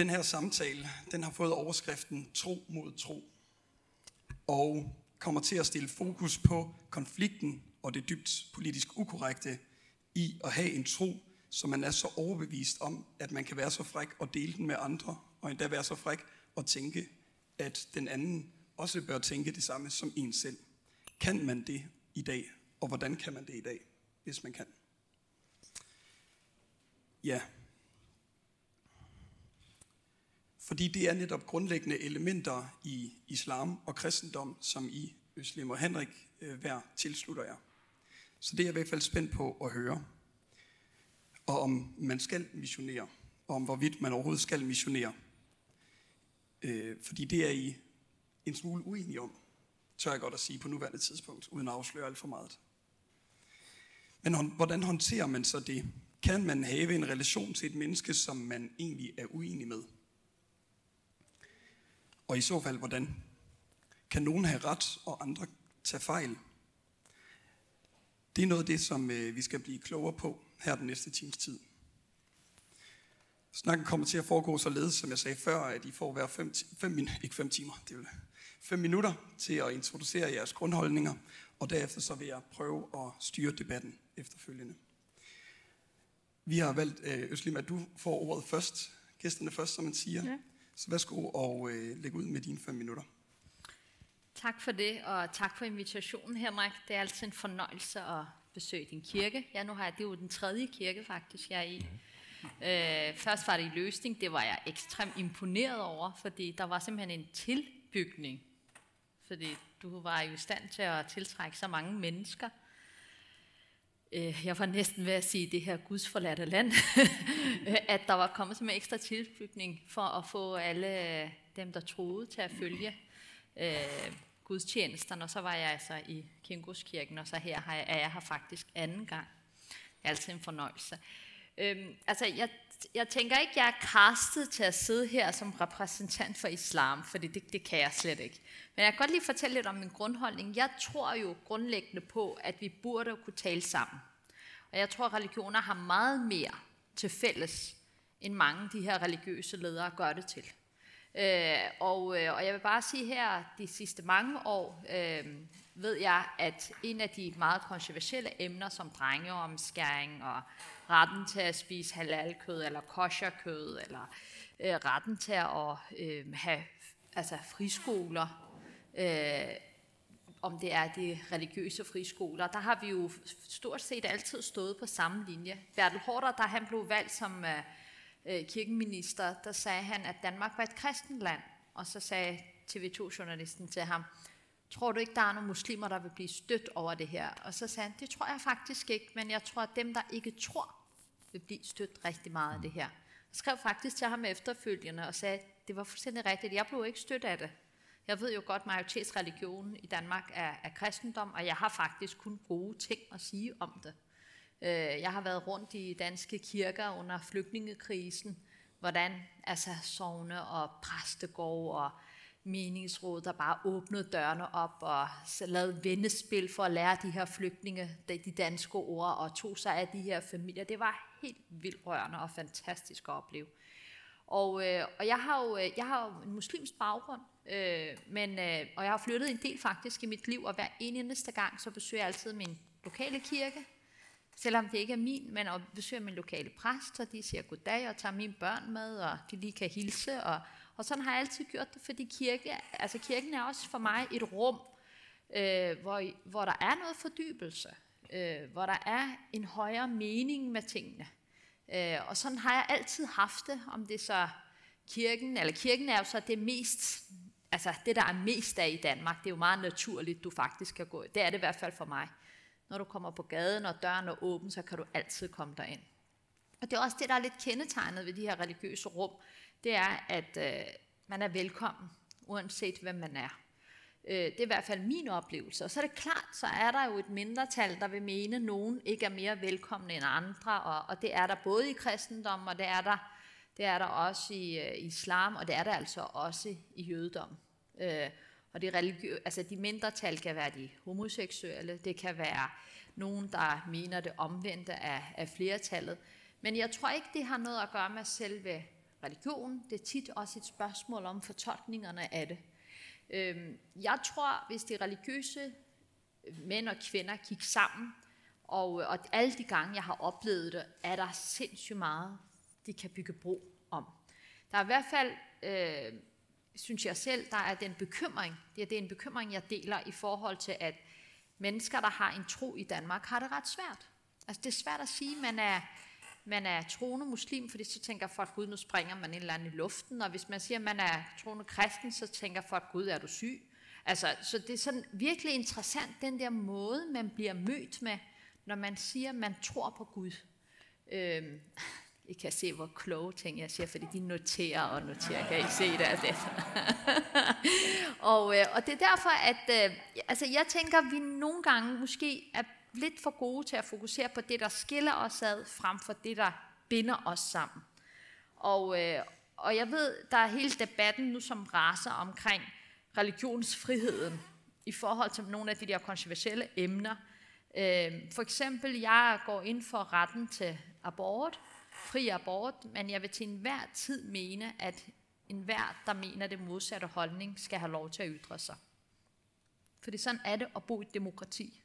Den her samtale, den har fået overskriften Tro mod tro, og kommer til at stille fokus på konflikten og det dybt politisk ukorrekte i at have en tro, som man er så overbevist om, at man kan være så fræk og dele den med andre, og endda være så fræk og tænke, at den anden også bør tænke det samme som en selv. Kan man det i dag, og hvordan kan man det i dag, hvis man kan? Ja. Fordi det er netop grundlæggende elementer i islam og kristendom, som I, Øslem og Henrik, øh, hver tilslutter jer. Så det er jeg i hvert fald spændt på at høre. Og om man skal missionere, og om hvorvidt man overhovedet skal missionere. Øh, fordi det er I en smule uenige om, tør jeg godt at sige på nuværende tidspunkt, uden at afsløre alt for meget. Men hvordan håndterer man så det? Kan man have en relation til et menneske, som man egentlig er uenig med? Og i så fald, hvordan? Kan nogen have ret, og andre tage fejl? Det er noget af det, som øh, vi skal blive klogere på her den næste times tid. Snakken kommer til at foregå således, som jeg sagde før, at I får hver fem, fem, ikke fem timer, det er fem minutter til at introducere jeres grundholdninger, og derefter så vil jeg prøve at styre debatten efterfølgende. Vi har valgt, øh, Øslim, at du får ordet først, gæsterne først, som man siger. Ja. Så værsgo og øh, læg ud med dine fem minutter. Tak for det, og tak for invitationen, Henrik. Det er altid en fornøjelse at besøge din kirke. Ja, nu har jeg, det er jo den tredje kirke faktisk, jeg er i. Øh, først var det i løsning, det var jeg ekstremt imponeret over, fordi der var simpelthen en tilbygning. Fordi du var jo i stand til at tiltrække så mange mennesker. Øh, jeg var næsten ved at sige det her gudsforladte land, at der var kommet som en ekstra tilbygning for at få alle øh, dem, der troede til at følge øh, gudstjenesterne, og så var jeg altså i Kingoskirken, og så her er jeg her faktisk anden gang. Det er altid en fornøjelse. Øhm, altså, jeg, jeg tænker ikke, jeg er kastet til at sidde her som repræsentant for islam, for det, det kan jeg slet ikke. Men jeg kan godt lige fortælle lidt om min grundholdning. Jeg tror jo grundlæggende på, at vi burde kunne tale sammen. Og jeg tror, at religioner har meget mere til fælles, end mange af de her religiøse ledere gør det til. Øh, og, øh, og jeg vil bare sige her, de sidste mange år øh, ved jeg, at en af de meget kontroversielle emner, som drengeomskæring og retten til at spise halalkød eller kosherkød, eller øh, retten til at øh, have altså friskoler, øh, om det er de religiøse friskoler, der har vi jo stort set altid stået på samme linje. Bertel Hårder, der han blev valgt som øh, øh kirkeminister, der sagde han, at Danmark var et kristent land. Og så sagde TV2-journalisten til ham, tror du ikke, der er nogle muslimer, der vil blive stødt over det her? Og så sagde han, det tror jeg faktisk ikke, men jeg tror, at dem, der ikke tror, vil blive stødt rigtig meget af det her. Jeg skrev faktisk til ham efterfølgende og sagde, det var fuldstændig rigtigt. Jeg blev ikke stødt af det. Jeg ved jo godt, at majoritetsreligionen i Danmark er, er kristendom, og jeg har faktisk kun gode ting at sige om det. Øh, jeg har været rundt i danske kirker under flygtningekrisen, hvordan altså sovne og præstegård og meningsråd, der bare åbnede dørene op og lavede vendespil for at lære de her flygtninge de danske ord og tog sig af de her familier. Det var helt vildt rørende og fantastisk at opleve. Og, øh, og jeg har jo øh, jeg har jo en muslimsk baggrund, øh, men, øh, og jeg har flyttet en del faktisk i mit liv, og hver eneste gang, så besøger jeg altid min lokale kirke, selvom det ikke er min, men at besøge min lokale præst, og de siger goddag og tager mine børn med, og de lige kan hilse, og, og sådan har jeg altid gjort det, fordi kirke, altså kirken er også for mig et rum, øh, hvor, hvor der er noget fordybelse, øh, hvor der er en højere mening med tingene. Øh, og sådan har jeg altid haft det, om det så kirken, eller kirken er jo så det mest, altså det der er mest af i Danmark, det er jo meget naturligt, du faktisk kan gå. Det er det i hvert fald for mig. Når du kommer på gaden, og døren er åben, så kan du altid komme derind. Og det er også det, der er lidt kendetegnet ved de her religiøse rum, det er, at øh, man er velkommen, uanset hvem man er. Øh, det er i hvert fald min oplevelse. Og så er det klart, så er der jo et mindretal, der vil mene, at nogen ikke er mere velkomne end andre, og, og det er der både i kristendom, og det er der, det er der også i øh, islam, og det er der altså også i jødedom. Øh, og de, religiø- altså de mindretal kan være de homoseksuelle, det kan være nogen, der mener det omvendte af, af flertallet. Men jeg tror ikke, det har noget at gøre med selve religion. Det er tit også et spørgsmål om fortolkningerne af det. Øhm, jeg tror, hvis de religiøse mænd og kvinder gik sammen, og, og alle de gange, jeg har oplevet det, er der sindssygt meget, de kan bygge bro om. Der er i hvert fald, øh, synes jeg selv, der er den bekymring, det er, det er en bekymring, jeg deler i forhold til, at mennesker, der har en tro i Danmark, har det ret svært. Altså det er svært at sige, at man er, man er troende muslim, fordi så tænker folk, gud, nu springer man en eller anden i luften, og hvis man siger, at man er troende kristen, så tænker folk, gud, er du syg? Altså, så det er sådan virkelig interessant, den der måde, man bliver mødt med, når man siger, at man tror på Gud. Øhm, i kan se, hvor kloge ting jeg siger, fordi de noterer og noterer. Kan I se det? Altså. og, øh, og det er derfor, at øh, altså, jeg tænker, at vi nogle gange måske er lidt for gode til at fokusere på det, der skiller os ad, frem for det, der binder os sammen. Og, øh, og jeg ved, der er hele debatten nu, som raser omkring religionsfriheden i forhold til nogle af de der kontroversielle emner. Øh, for eksempel, jeg går ind for retten til abort, fri abort, men jeg vil til enhver tid mene, at enhver, der mener det modsatte holdning, skal have lov til at ytre sig. Fordi sådan er det at bo i et demokrati.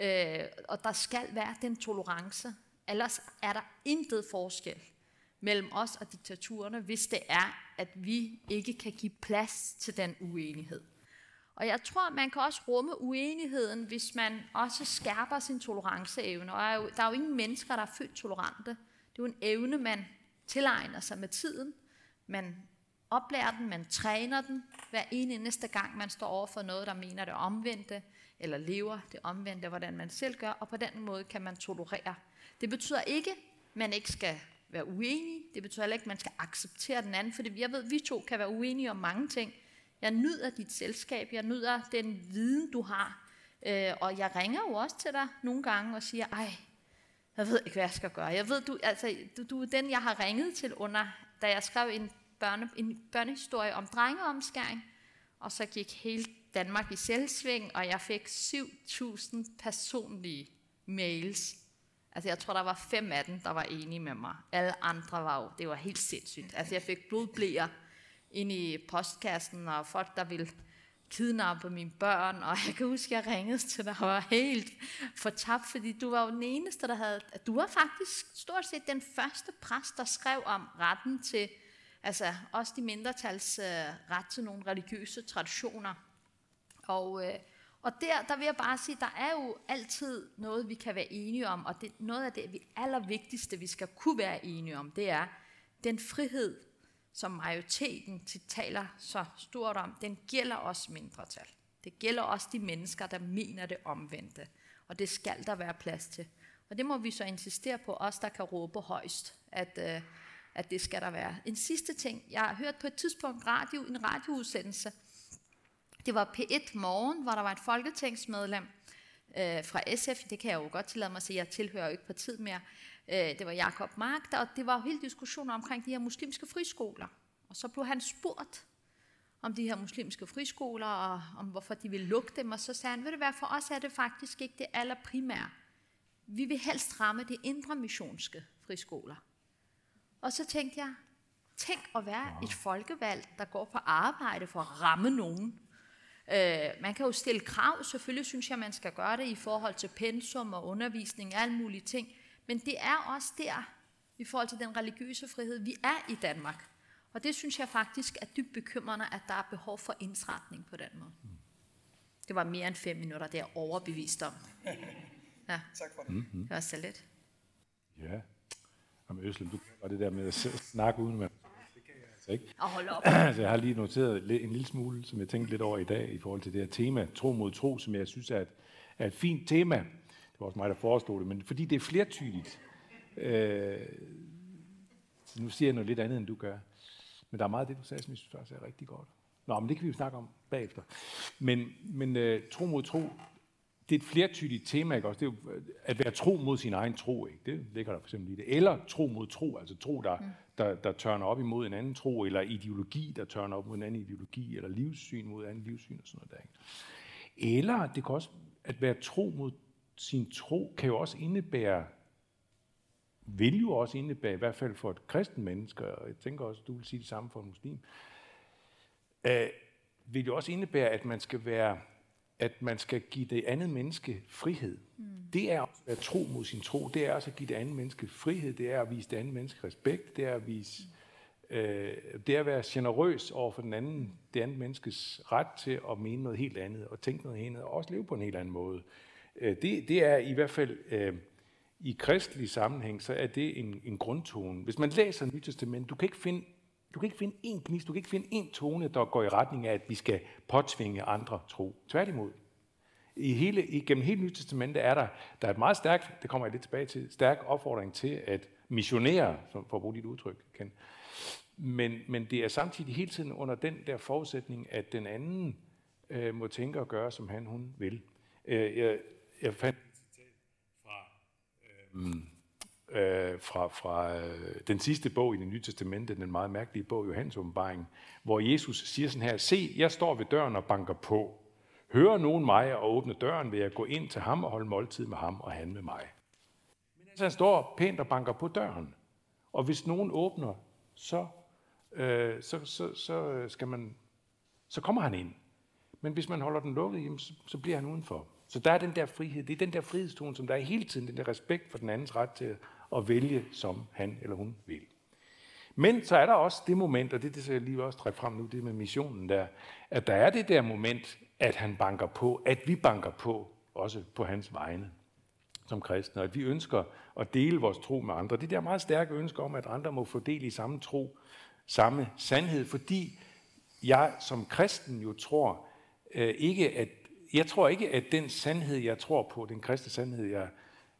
Øh, og der skal være den tolerance. Ellers er der intet forskel mellem os og diktaturerne, hvis det er, at vi ikke kan give plads til den uenighed. Og jeg tror, man kan også rumme uenigheden, hvis man også skærper sin toleranceevne. Og der er jo ingen mennesker, der er født tolerante. Det er jo en evne, man tilegner sig med tiden. Man oplærer den, man træner den hver eneste gang, man står over for noget, der mener det omvendte, eller lever det omvendte, hvordan man selv gør, og på den måde kan man tolerere. Det betyder ikke, at man ikke skal være uenig. Det betyder heller ikke, at man skal acceptere den anden, for jeg ved, at vi to kan være uenige om mange ting. Jeg nyder dit selskab, jeg nyder den viden, du har, øh, og jeg ringer jo også til dig nogle gange og siger, ej, jeg ved ikke, hvad jeg skal gøre. Jeg ved, du, altså, du, du er den, jeg har ringet til under, da jeg skrev en, børne, en børnehistorie om drengeomskæring, og så gik hele Danmark i selvsving, og jeg fik 7.000 personlige mails Altså jeg tror, der var fem af dem, der var enige med mig. Alle andre var jo, det var helt sindssygt. Altså jeg fik blodblæer ind i postkassen, og folk, der ville kidnappe mine børn, og jeg kan huske, at jeg ringede til dig og var helt fortabt, fordi du var jo den eneste, der havde... Du var faktisk stort set den første præst, der skrev om retten til, altså også de mindretals øh, ret til nogle religiøse traditioner. Og, øh, og der, der vil jeg bare sige, der er jo altid noget, vi kan være enige om, og det, noget af det vi allervigtigste, vi skal kunne være enige om, det er den frihed, som majoriteten taler så stort om, den gælder også mindretal. Det gælder også de mennesker, der mener det omvendte. Og det skal der være plads til. Og det må vi så insistere på, os der kan råbe højst, at, øh, at det skal der være. En sidste ting. Jeg har hørt på et tidspunkt radio, en radioudsendelse, det var P1 Morgen, hvor der var et folketingsmedlem øh, fra SF. Det kan jeg jo godt tillade mig at sige, jeg tilhører jo ikke partiet mere. Øh, det var Jakob Mark, og det var jo hele diskussionen omkring de her muslimske friskoler. Og så blev han spurgt om de her muslimske friskoler, og om hvorfor de ville lukke dem, og så sagde han, ved du hvad, for os er det faktisk ikke det allerprimære. Vi vil helst ramme de indre missionske friskoler. Og så tænkte jeg, tænk at være et folkevalg, der går på arbejde for at ramme nogen. Øh, man kan jo stille krav, selvfølgelig synes jeg, man skal gøre det i forhold til pensum og undervisning og alle mulige ting, men det er også der, i forhold til den religiøse frihed, vi er i Danmark. Og det synes jeg faktisk er dybt bekymrende, at der er behov for indsretning på den måde. Det var mere end fem minutter, det er overbevist om. Ja. Tak for det. Mm-hmm. Det var så lidt. Ja. Jamen Øslem, du kan det der med at snakke uden at Altså, ikke? Og hold op. så jeg har lige noteret en lille smule, som jeg tænkte lidt over i dag, i forhold til det her tema, tro mod tro, som jeg synes er et, er et fint tema. Var også mig, der forestod det, men fordi det er flertydigt. Øh, nu siger jeg noget lidt andet, end du gør. Men der er meget af det, du sagde, som jeg synes faktisk er rigtig godt. Nå, men det kan vi jo snakke om bagefter. Men, men uh, tro mod tro, det er et flertydigt tema, ikke også? Det er jo øh, at være tro mod sin egen tro, ikke? Det ligger der for eksempel i det. Eller tro mod tro, altså tro, der, mm. der, der tørner op imod en anden tro, eller ideologi, der tørner op mod en anden ideologi, eller livssyn mod en anden livssyn og sådan noget der, ikke? Eller det kan også, at være tro mod sin tro, kan jo også indebære vil jo også indebære, i hvert fald for et kristen menneske, og jeg tænker også, du vil sige det samme for en muslim, øh, vil jo også indebære, at man skal være at man skal give det andet menneske frihed. Mm. Det er at tro mod sin tro. Det er også at give det andet menneske frihed. Det er at vise det andet menneske respekt. Det er at vise, øh, det er at være generøs over for den anden, det andet menneskes ret til at mene noget helt andet og tænke noget helt andet og også leve på en helt anden måde. Øh, Øh, det, det er i hvert fald øh, i kristelig sammenhæng, så er det en, en grundtone. Hvis man læser Nyt Testament, du kan ikke finde du kan ikke finde en gnist, du kan ikke finde en tone, der går i retning af, at vi skal påtvinge andre tro. Tværtimod. I hele, igennem hele Nyt Testament er der, der er et meget stærkt, det kommer jeg lidt tilbage til, stærk opfordring til at missionere, som for at bruge dit udtryk, Ken. Men, men det er samtidig hele tiden under den der forudsætning, at den anden øh, må tænke og gøre, som han hun vil. Øh, jeg, jeg fandt et citat fra, øh, mm, øh, fra, fra øh, den sidste bog i det nye testamente, den meget mærkelige bog, Johannes åbenbaring, hvor Jesus siger sådan her, se, jeg står ved døren og banker på. Hører nogen mig og åbne døren, vil jeg gå ind til ham og holde måltid med ham og han med mig. Men altså, han står pænt og banker på døren. Og hvis nogen åbner, så, øh, så, så, så, øh, skal man, så kommer han ind. Men hvis man holder den lukket, jamen, så, så bliver han udenfor. Så der er den der frihed, det er den der frihedstone, som der er hele tiden, den der respekt for den andens ret til at vælge, som han eller hun vil. Men så er der også det moment, og det er det, jeg lige også trække frem nu, det med missionen der, at der er det der moment, at han banker på, at vi banker på, også på hans vegne som kristne, og at vi ønsker at dele vores tro med andre. Det der meget stærke ønske om, at andre må få del i samme tro, samme sandhed, fordi jeg som kristen jo tror øh, ikke, at jeg tror ikke, at den sandhed, jeg tror på, den kristne sandhed, jeg,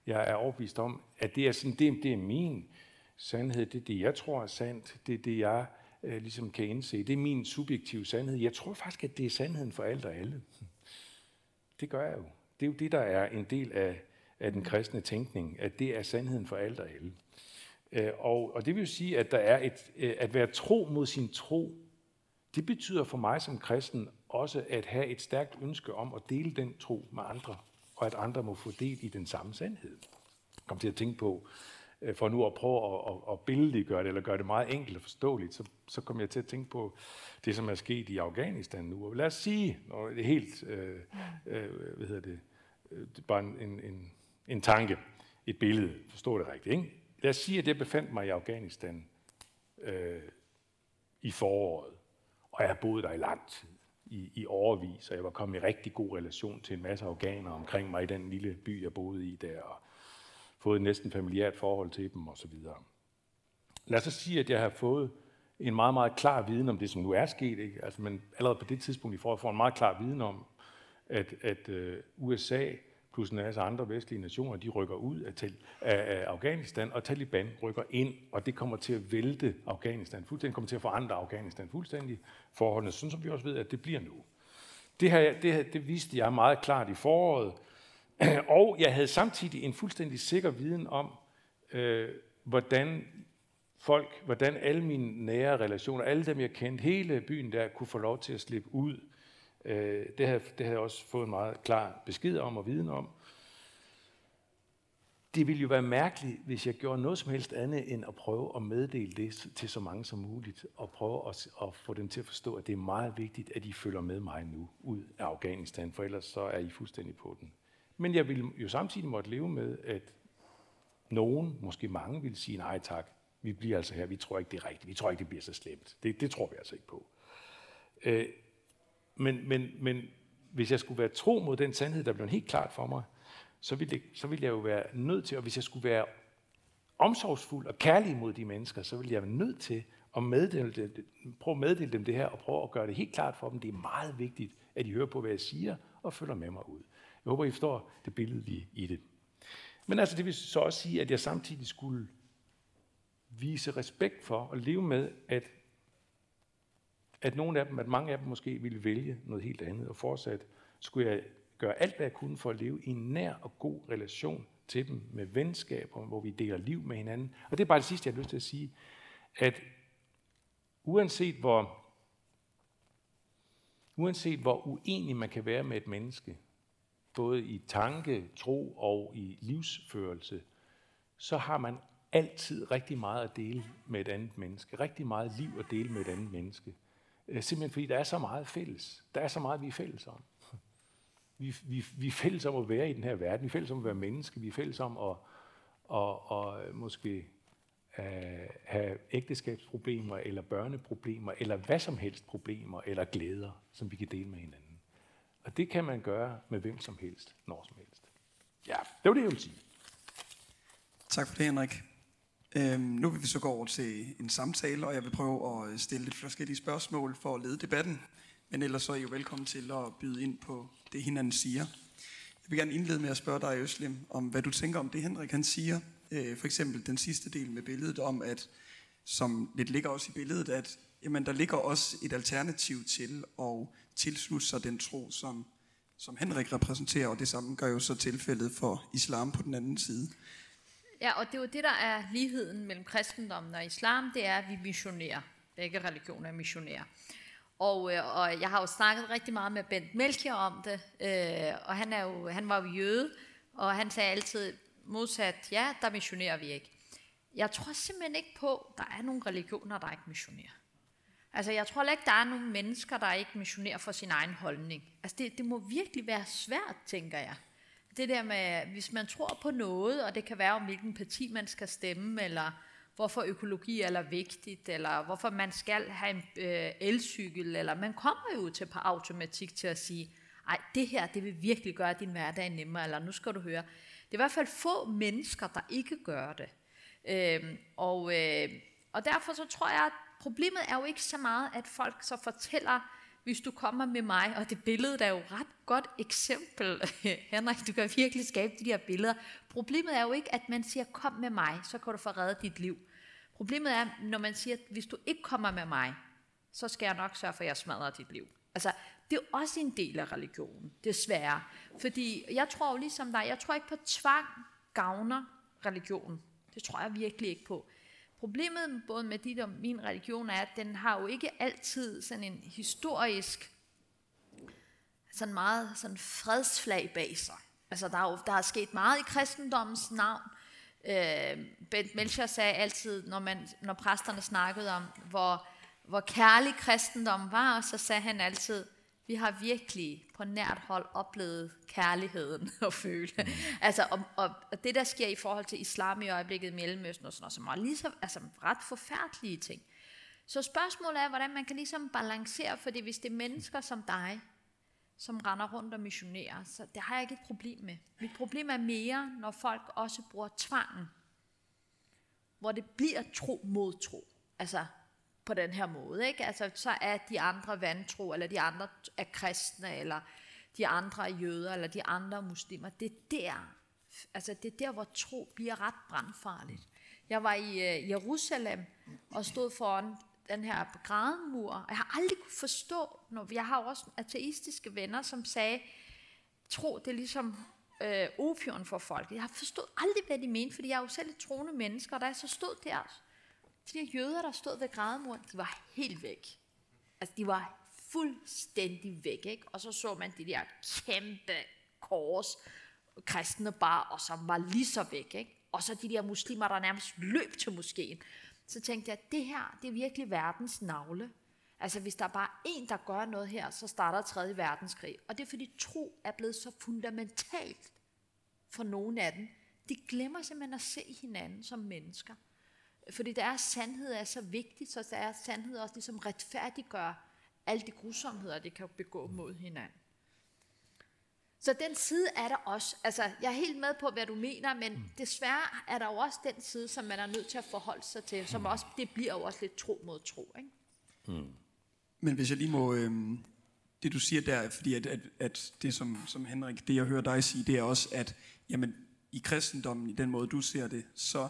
jeg er overbevist om, at det er, sådan, det, det er min sandhed, det er det, jeg tror er sandt, det er det, jeg øh, ligesom kan indse. Det er min subjektive sandhed. Jeg tror faktisk, at det er sandheden for alt og alle. Det gør jeg jo. Det er jo det, der er en del af, af den kristne tænkning, at det er sandheden for alt og alle. Øh, og, og det vil jo sige, at der er et, øh, at være tro mod sin tro, det betyder for mig som kristen også at have et stærkt ønske om at dele den tro med andre, og at andre må få del i den samme sandhed. Jeg kom til at tænke på, øh, for nu at prøve at, at, at billedliggøre det, eller gøre det meget enkelt og forståeligt, så, så kom jeg til at tænke på det, som er sket i Afghanistan nu. Og lad os sige, og det er helt, øh, øh, hvad hedder det, øh, bare en, en, en tanke, et billede, forstå det rigtigt, ikke? Lad os sige, at jeg befandt mig i Afghanistan øh, i foråret, og jeg har boet der i lang tid i, i overvis, og jeg var kommet i rigtig god relation til en masse afghanere omkring mig i den lille by, jeg boede i der, og fået et næsten familiært forhold til dem osv. Lad os så sige, at jeg har fået en meget, meget klar viden om det, som nu er sket, ikke? Altså, men allerede på det tidspunkt i forhold får en meget klar viden om, at, at øh, USA plus en masse andre vestlige nationer, de rykker ud af, til, af, af Afghanistan, og Taliban rykker ind, og det kommer til at vælte Afghanistan fuldstændig, kommer til at forandre Afghanistan fuldstændig. Forholdene, sådan som vi også ved, at det bliver nu. Det, her, det, her, det viste jeg meget klart i foråret, og jeg havde samtidig en fuldstændig sikker viden om, øh, hvordan folk, hvordan alle mine nære relationer, alle dem jeg kendte, hele byen der, kunne få lov til at slippe ud. Øh, det, havde, det havde jeg også fået en meget klar besked om og viden om. Det ville jo være mærkeligt, hvis jeg gjorde noget som helst andet, end at prøve at meddele det til så mange som muligt, og prøve at, at få dem til at forstå, at det er meget vigtigt, at I følger med mig nu ud af Afghanistan, for ellers så er I fuldstændig på den. Men jeg ville jo samtidig måtte leve med, at nogen, måske mange, ville sige, nej tak, vi bliver altså her, vi tror ikke, det er rigtigt, vi tror ikke, det bliver så slemt. Det, det tror vi altså ikke på. Øh, men, men, men hvis jeg skulle være tro mod den sandhed, der blev helt klart for mig, så ville, det, så ville jeg jo være nødt til, og hvis jeg skulle være omsorgsfuld og kærlig mod de mennesker, så ville jeg være nødt til at meddele dem, prøve at meddele dem det her, og prøve at gøre det helt klart for dem. Det er meget vigtigt, at de hører på, hvad jeg siger, og følger med mig ud. Jeg håber, I forstår det billede i det. Men altså, det vil så også sige, at jeg samtidig skulle vise respekt for og leve med, at at nogle af dem, at mange af dem måske ville vælge noget helt andet, og fortsat skulle jeg gøre alt, hvad jeg kunne for at leve i en nær og god relation til dem, med venskaber, hvor vi deler liv med hinanden. Og det er bare det sidste, jeg har lyst til at sige, at uanset hvor, uanset hvor uenig man kan være med et menneske, både i tanke, tro og i livsførelse, så har man altid rigtig meget at dele med et andet menneske. Rigtig meget liv at dele med et andet menneske. Øh, simpelthen fordi der er så meget fælles. Der er så meget, vi er fælles om. Vi, vi, vi er fælles om at være i den her verden. Vi er fælles om at være menneske. Vi er fælles om at, og, og øh, måske uh, have ægteskabsproblemer, eller børneproblemer, eller hvad som helst problemer, eller glæder, som vi kan dele med hinanden. Og det kan man gøre med hvem som helst, når som helst. Ja, det var det, jeg ville sige. Tak for det, Henrik. Øhm, nu vil vi så gå over til en samtale, og jeg vil prøve at øh, stille lidt forskellige spørgsmål for at lede debatten. Men ellers så er I jo velkommen til at byde ind på det, hinanden siger. Jeg vil gerne indlede med at spørge dig, Øslim, om hvad du tænker om det, Henrik han siger. Øh, for eksempel den sidste del med billedet om, at som lidt ligger også i billedet, at jamen, der ligger også et alternativ til at tilslutte sig den tro, som, som Henrik repræsenterer, og det samme gør jo så tilfældet for islam på den anden side. Ja, og det er jo det, der er ligheden mellem kristendommen og islam, det er, at vi missionerer. Begge religioner er missionærer. Og, øh, og jeg har jo snakket rigtig meget med Bent Melchior om det, øh, og han, er jo, han var jo jøde, og han sagde altid modsat, ja, der missionerer vi ikke. Jeg tror simpelthen ikke på, at der er nogle religioner, der ikke missionerer. Altså, jeg tror ikke, der er nogle mennesker, der ikke missionerer for sin egen holdning. Altså, det, det må virkelig være svært, tænker jeg. Det der med, hvis man tror på noget, og det kan være om hvilken parti man skal stemme, eller hvorfor økologi er vigtigt, eller hvorfor man skal have en øh, elcykel, eller man kommer jo til på automatik til at sige, ej, det her, det vil virkelig gøre din hverdag nemmere, eller nu skal du høre. Det er i hvert fald få mennesker, der ikke gør det. Øhm, og, øh, og derfor så tror jeg, at problemet er jo ikke så meget, at folk så fortæller, hvis du kommer med mig, og det billede der er jo ret godt eksempel, Henrik, du kan virkelig skabe de her billeder. Problemet er jo ikke, at man siger, kom med mig, så kan du få reddet dit liv. Problemet er, når man siger, hvis du ikke kommer med mig, så skal jeg nok sørge for, at jeg smadrer dit liv. Altså, det er også en del af religionen, desværre. Fordi jeg tror jo ligesom dig, jeg tror ikke på tvang gavner religion. Det tror jeg virkelig ikke på. Problemet både med dit og min religion er, at den har jo ikke altid sådan en historisk, sådan meget sådan fredsflag bag sig. Altså der er jo der er sket meget i kristendommens navn. Øh, Bent Melcher sagde altid, når, man, når præsterne snakkede om, hvor, hvor kærlig kristendom var, så sagde han altid, vi har virkelig på nært hold oplevet kærligheden og føle. Mm. altså, og, og, og det, der sker i forhold til islam i øjeblikket i Mellemøsten og sådan noget, som er ligesom, altså, ret forfærdelige ting. Så spørgsmålet er, hvordan man kan ligesom balancere, fordi hvis det er mennesker som dig, som render rundt og missionerer, så det har jeg ikke et problem med. Mit problem er mere, når folk også bruger tvangen, hvor det bliver tro mod tro. Altså, på den her måde. Ikke? Altså, så er de andre vantro, eller de andre er kristne, eller de andre er jøder, eller de andre er muslimer. Det er der, altså det er der, hvor tro bliver ret brandfarligt. Jeg var i uh, Jerusalem og stod foran den her grædemur, og jeg har aldrig kunne forstå, når jeg har også ateistiske venner, som sagde, tro, det er ligesom øh, opion for folk. Jeg har forstået aldrig, hvad de mente, fordi jeg er jo selv et troende menneske, og da jeg så stod der, de der jøder, der stod ved grædemuren, de var helt væk. Altså, de var fuldstændig væk, ikke? Og så så man de der kæmpe kors, kristne bare, og som var lige så væk, ikke? Og så de der muslimer, der nærmest løb til moskeen. Så tænkte jeg, at det her, det er virkelig verdens navle. Altså hvis der er bare en, der gør noget her, så starter 3. verdenskrig. Og det er fordi tro er blevet så fundamentalt for nogen af dem. De glemmer simpelthen at se hinanden som mennesker. Fordi der er sandhed er så vigtigt, så der er sandhed også ligesom retfærdiggør alle de grusomheder, de kan begå mod hinanden. Så den side er der også. Altså, jeg er helt med på, hvad du mener, men mm. desværre er der jo også den side, som man er nødt til at forholde sig til, som også, det bliver jo også lidt tro mod tro. Ikke? Mm. Men hvis jeg lige må, øh, det du siger der, fordi at, at, at det som, som Henrik, det jeg hører dig sige, det er også, at jamen, i kristendommen, i den måde du ser det, så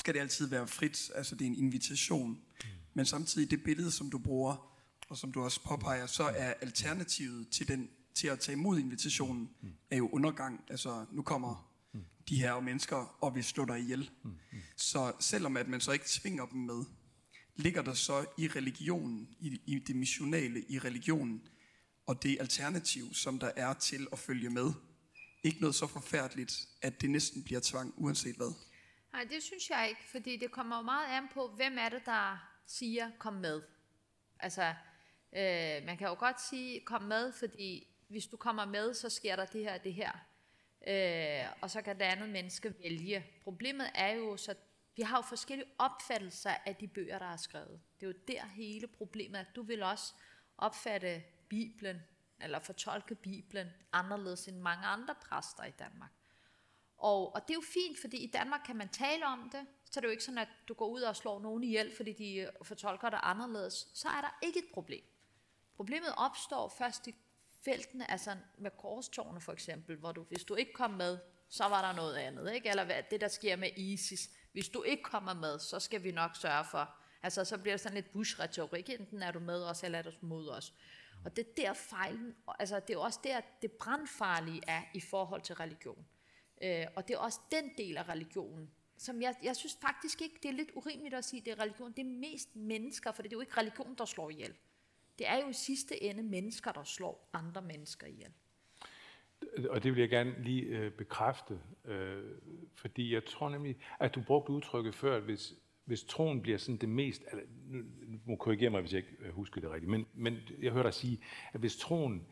skal det altid være frit, altså det er en invitation. Mm. Men samtidig det billede, som du bruger, og som du også påpeger, så er alternativet til, den, til at tage imod invitationen, mm. er jo undergang. Altså nu kommer mm. de her mennesker og vil slå dig ihjel. Mm. Mm. Så selvom at man så ikke tvinger dem med, ligger der så i religionen, i, i det missionale i religionen, og det alternativ, som der er til at følge med, ikke noget så forfærdeligt, at det næsten bliver tvang, uanset hvad. Nej, det synes jeg ikke, fordi det kommer jo meget an på, hvem er det, der siger, kom med. Altså, øh, man kan jo godt sige, kom med, fordi hvis du kommer med, så sker der det her og det her. Øh, og så kan det andet menneske vælge. Problemet er jo, så vi har jo forskellige opfattelser af de bøger, der er skrevet. Det er jo der hele problemet er. Du vil også opfatte Bibelen, eller fortolke Bibelen, anderledes end mange andre præster i Danmark. Og, og det er jo fint, fordi i Danmark kan man tale om det, så er det jo ikke sådan, at du går ud og slår nogen ihjel, fordi de øh, fortolker det anderledes. Så er der ikke et problem. Problemet opstår først i feltene, altså med korstårne for eksempel, hvor du, hvis du ikke kom med, så var der noget andet, ikke? Eller hvad, det, der sker med ISIS. Hvis du ikke kommer med, så skal vi nok sørge for. Altså, så bliver det sådan lidt Bush-retorik. Enten er du med os, eller er du mod os. Og det er der fejlen, altså det er også der, det brandfarlige er i forhold til religion. Øh, og det er også den del af religionen, som jeg, jeg synes faktisk ikke, det er lidt urimeligt at sige, det er religion. Det er mest mennesker, for det er jo ikke religion, der slår ihjel. Det er jo i sidste ende mennesker, der slår andre mennesker ihjel. Og det vil jeg gerne lige øh, bekræfte, øh, fordi jeg tror nemlig, at du brugte udtrykket før, at hvis, hvis troen bliver sådan det mest, altså, nu, nu må korrigere mig, hvis jeg ikke øh, husker det rigtigt, men, men jeg hører dig sige, at hvis troen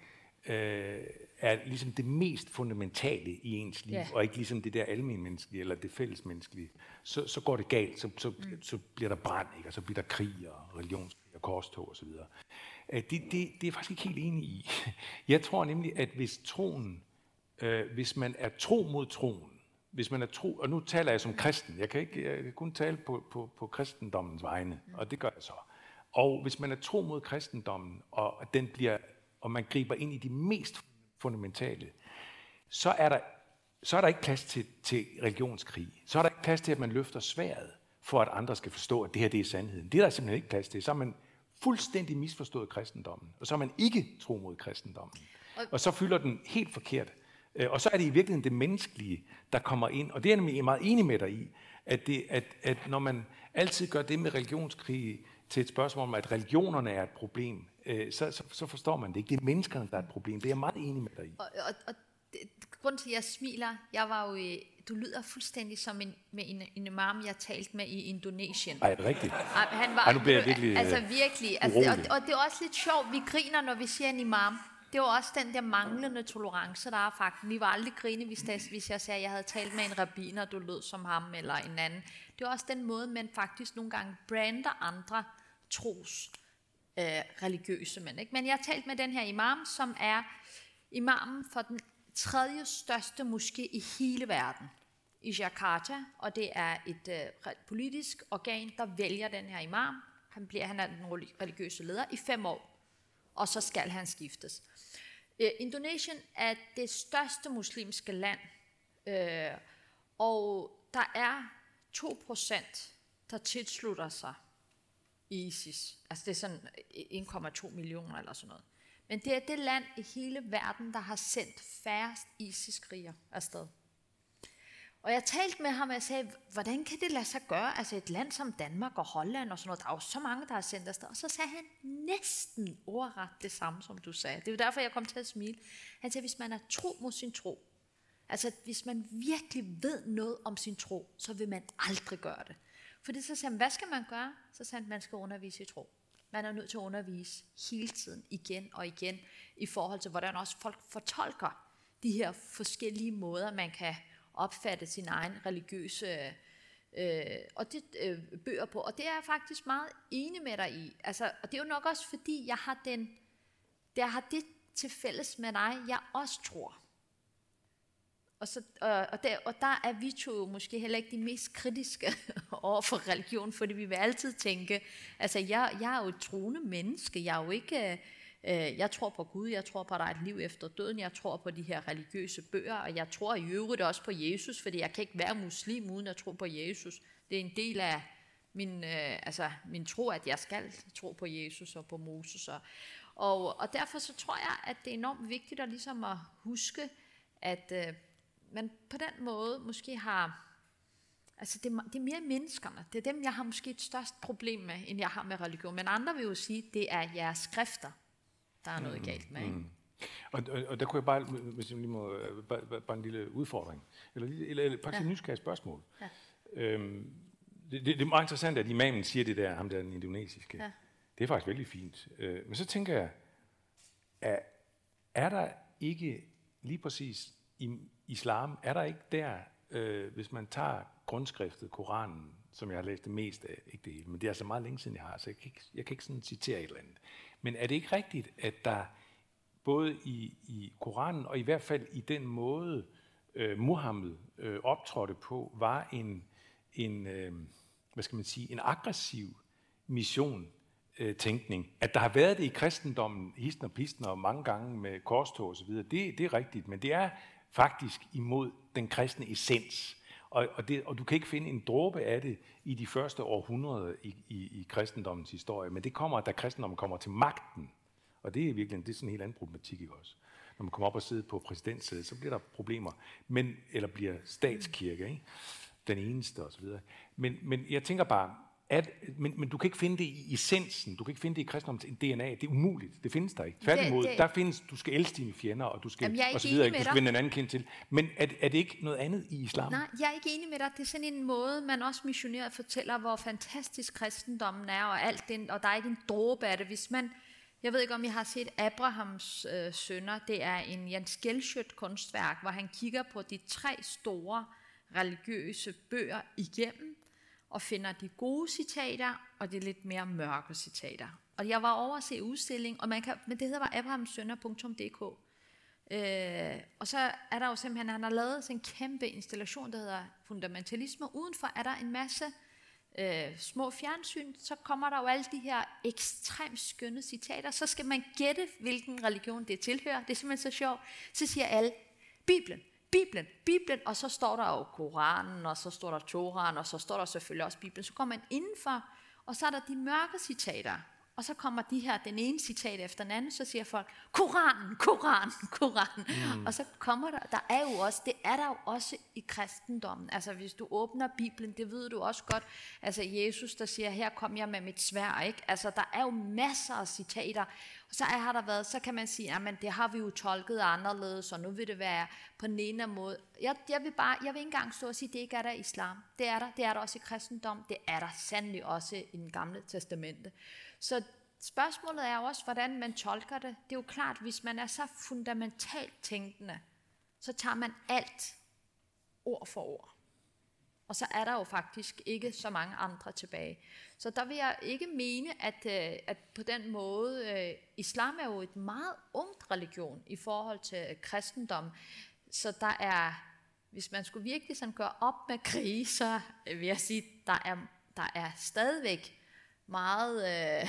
øh, er ligesom det mest fundamentale i ens liv, ja. og ikke ligesom det der almenmenneskelige eller det fællesmenneskelige, så, så går det galt, så, så, mm. så bliver der brand, ikke? og så bliver der krig og religionskrig og korstog osv. Øh, det, det, det er jeg faktisk ikke helt enig i. Jeg tror nemlig, at hvis troen, øh, hvis man er tro mod troen, hvis man er tro, og nu taler jeg som kristen, jeg kan, ikke, jeg kan kun tale på, på, på kristendommens vegne, og det gør jeg så. Og hvis man er tro mod kristendommen, og den bliver, og man griber ind i de mest fundamentale, så er der, så er der ikke plads til, til religionskrig. Så er der ikke plads til, at man løfter sværet, for at andre skal forstå, at det her det er sandheden. Det er der simpelthen ikke plads til. Så er man fuldstændig misforstået kristendommen, og så er man ikke tro mod kristendommen. Og så fylder den helt forkert. Øh, og så er det i virkeligheden det menneskelige, der kommer ind. Og det er jeg nemlig meget enig med dig i, at, det, at, at når man altid gør det med religionskrig til et spørgsmål om, at religionerne er et problem, øh, så, så, så forstår man det ikke. Det er menneskerne, der er et problem. Det er jeg meget enig med dig i. Og, og, og det, grunden til, at jeg smiler, jeg var jo i, du lyder fuldstændig som en, med en, en imam, jeg talte med i Indonesien. Ej, er det rigtigt? Ej, han var, Ej, nu bliver jeg virkelig Altså virkelig. Altså, og, og det er også lidt sjovt, vi griner, når vi siger en imam. Det var også den der manglende tolerance, der er faktisk. Vi var aldrig grine, hvis, det, hvis jeg sagde, at jeg havde talt med en rabbiner, du lød som ham, eller en anden. Det var også den måde, man faktisk nogle gange brander andre tros øh, religiøse mænd. Ikke? Men jeg har talt med den her imam, som er imamen for den tredje største moské i hele verden i Jakarta, og det er et øh, politisk organ, der vælger den her imam. Han bliver han er den religiøse leder i fem år, og så skal han skiftes. Øh, Indonesien er det største muslimske land, øh, og der er 2%, der tilslutter sig ISIS. Altså det er sådan øh, 1,2 millioner eller sådan noget. Men det er det land i hele verden, der har sendt færrest ISIS-kriger afsted. Og jeg talte med ham, og jeg sagde, hvordan kan det lade sig gøre? Altså et land som Danmark og Holland og sådan noget, der er jo så mange, der har sendt afsted. Og så sagde han næsten ordret det samme, som du sagde. Det er derfor, jeg kom til at smile. Han sagde, hvis man er tro mod sin tro, altså hvis man virkelig ved noget om sin tro, så vil man aldrig gøre det. Fordi så sagde han, hvad skal man gøre? Så sagde han, man skal undervise i tro. Man er nødt til at undervise hele tiden, igen og igen, i forhold til, hvordan også folk fortolker de her forskellige måder, man kan opfatte sin egen religiøse øh, og det, øh, bøger på. Og det er jeg faktisk meget enig med dig i. Altså, og det er jo nok også fordi, jeg har, den, der har det til fælles med dig, jeg også tror. Og, så, og, og, der, og der er vi to måske heller ikke de mest kritiske over for religion, fordi vi vil altid tænke, altså jeg, jeg er jo et troende menneske, jeg er jo ikke, øh, øh, jeg tror på Gud, jeg tror på, at der er et liv efter døden, jeg tror på de her religiøse bøger, og jeg tror i øvrigt også på Jesus, fordi jeg kan ikke være muslim uden at tro på Jesus. Det er en del af min, øh, altså, min tro, at jeg skal tro på Jesus og på Moses. Og, og, og derfor så tror jeg, at det er enormt vigtigt at, ligesom at huske, at øh, man på den måde måske har, altså det, det er mere menneskerne, det er dem, jeg har måske et størst problem med, end jeg har med religion. Men andre vil jo sige, det er jeres skrifter, der er noget mm, galt med. Ikke? Mm. Og, og, og der kunne jeg bare, hvis jeg lige må, bare, bare en lille udfordring, eller, eller, eller faktisk ja. et nysgerrigt spørgsmål. Ja. Øhm, det, det, det er meget interessant, at imamen siger det der, ham der den indonesiske. Ja. Det er faktisk vældig fint. Øh, men så tænker jeg, er, er der ikke lige præcis i islam, er der ikke der, øh, hvis man tager grundskriftet, Koranen, som jeg har læst det mest af, ikke det hele, men det er altså meget længe siden, jeg har, så jeg kan ikke, jeg kan ikke sådan citere et eller andet. Men er det ikke rigtigt, at der både i, i Koranen og i hvert fald i den måde, øh, Muhammed øh, optrådte på, var en, en øh, hvad skal man sige, en aggressiv mission øh, tænkning. At der har været det i kristendommen, histen og pisten og mange gange med korstog osv., det, det er rigtigt, men det er faktisk imod den kristne essens. Og, og, det, og du kan ikke finde en dråbe af det i de første århundreder i, i, i kristendommens historie, men det kommer, da kristendommen kommer til magten. Og det er virkelig det er sådan en helt anden problematik ikke også. Når man kommer op og sidder på præsidentsædet, så bliver der problemer, men, eller bliver statskirke, ikke? den eneste osv. Men, men jeg tænker bare, at, men, men du kan ikke finde det i essensen, du kan ikke finde det i kristendommens DNA, det er umuligt, det findes der ikke. Tværtimod, Det- det- der findes, du skal elske dine fjender, og du skal, Jamen, ikke og så videre, med du skal vende en anden kind til. Men er, er det ikke noget andet i islam? Nej, jeg er ikke enig med dig. Det er sådan en måde, man også missioneret fortæller, hvor fantastisk kristendommen er, og alt den, og der er ikke en dråbe af det. Hvis man, jeg ved ikke, om I har set Abrahams øh, sønner. Det er en Jens Gelschødt kunstværk, hvor han kigger på de tre store religiøse bøger igennem, og finder de gode citater, og de lidt mere mørke citater. Og jeg var over at se udstilling, og man kan, men det hedder bare abrahamsønner.dk. Øh, og så er der jo simpelthen, han har lavet sådan en kæmpe installation, der hedder fundamentalisme. Udenfor er der en masse øh, små fjernsyn, så kommer der jo alle de her ekstremt skønne citater. Så skal man gætte, hvilken religion det tilhører. Det er simpelthen så sjovt. Så siger alle, Bibelen, Bibelen, Bibelen, og så står der jo Koranen, og så står der Toraen, og så står der selvfølgelig også Bibelen. Så går man indenfor, og så er der de mørke citater. Og så kommer de her, den ene citat efter den anden, så siger folk, Koranen, Koranen, Koranen. Mm. Og så kommer der, der er jo også, det er der jo også i kristendommen. Altså hvis du åbner Bibelen, det ved du også godt. Altså Jesus, der siger, her kom jeg med mit svær, ikke? Altså der er jo masser af citater. Og så er, har der været, så kan man sige, jamen det har vi jo tolket anderledes, og nu vil det være på den ene måde. Jeg, jeg, vil bare, jeg vil ikke engang stå og sige, det ikke er der i islam. Det er der, det er der også i kristendom, det er der sandelig også i den gamle testamente. Så spørgsmålet er også, hvordan man tolker det. Det er jo klart, hvis man er så fundamentalt tænkende, så tager man alt ord for ord. Og så er der jo faktisk ikke så mange andre tilbage. Så der vil jeg ikke mene, at, øh, at på den måde, øh, islam er jo et meget ungt religion i forhold til kristendom. Så der er, hvis man skulle virkelig sådan gøre op med krige, så øh, vil jeg sige, der er, der er stadigvæk meget,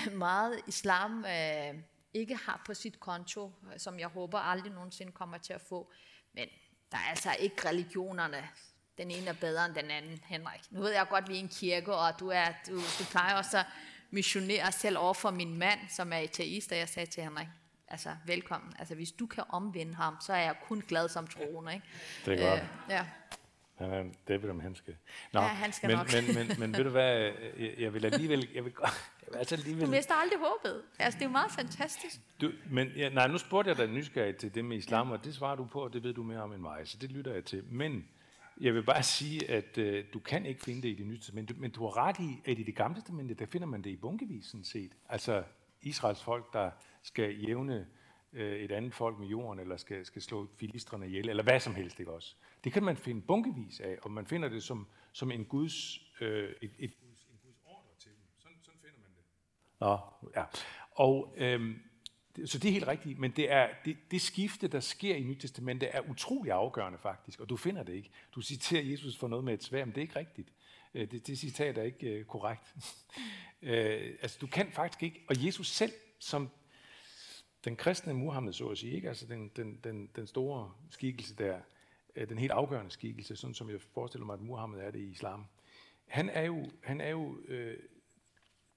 øh, meget islam øh, ikke har på sit konto, som jeg håber aldrig nogensinde kommer til at få. Men der er altså ikke religionerne. Den ene er bedre end den anden, Henrik. Nu ved jeg godt, at vi er en kirke, og du, er, du, du plejer også at missionere selv over for min mand, som er ateist, og jeg sagde til Henrik, altså velkommen. Altså hvis du kan omvende ham, så er jeg kun glad som troende. Ikke? Det er godt. Øh, ja. Han er David, om han skal. Nå, Ja, han skal men, nok. Men, men, men, ved du hvad, jeg, jeg vil alligevel... Jeg vil, jeg vil altså Du alligevel mister aldrig håbet. Altså det er jo meget fantastisk. du, men, ja, nej, nu spurgte jeg dig nysgerrig til det med islam, og det svarer du på, og det ved du mere om end mig, så det lytter jeg til. Men jeg vil bare sige, at øh, du kan ikke finde det i det nye testamente, men du har ret i, at i det gamle testamente, der finder man det i bunkevis sådan set. Altså Israels folk, der skal jævne øh, et andet folk med jorden, eller skal, skal slå filistrene ihjel, eller hvad som helst, ikke også? Det kan man finde bunkevis af, og man finder det som, som en Guds, øh, et, et, Guds, en Guds ordre til dem. Sådan, sådan finder man det. Nå, ja. Og, øhm, så det er helt rigtigt, men det, er, det, det skifte, der sker i Nyt Testamentet, er utrolig afgørende faktisk, og du finder det ikke. Du citerer Jesus for noget med et svær, men det er ikke rigtigt. Øh, det, det citat er ikke øh, korrekt. øh, altså, du kan faktisk ikke, og Jesus selv, som den kristne Muhammed, så at sige, ikke? Altså den, den, den, den store skikkelse der, øh, den helt afgørende skikkelse, sådan som jeg forestiller mig, at Muhammed er det i islam, han er jo, han er jo øh,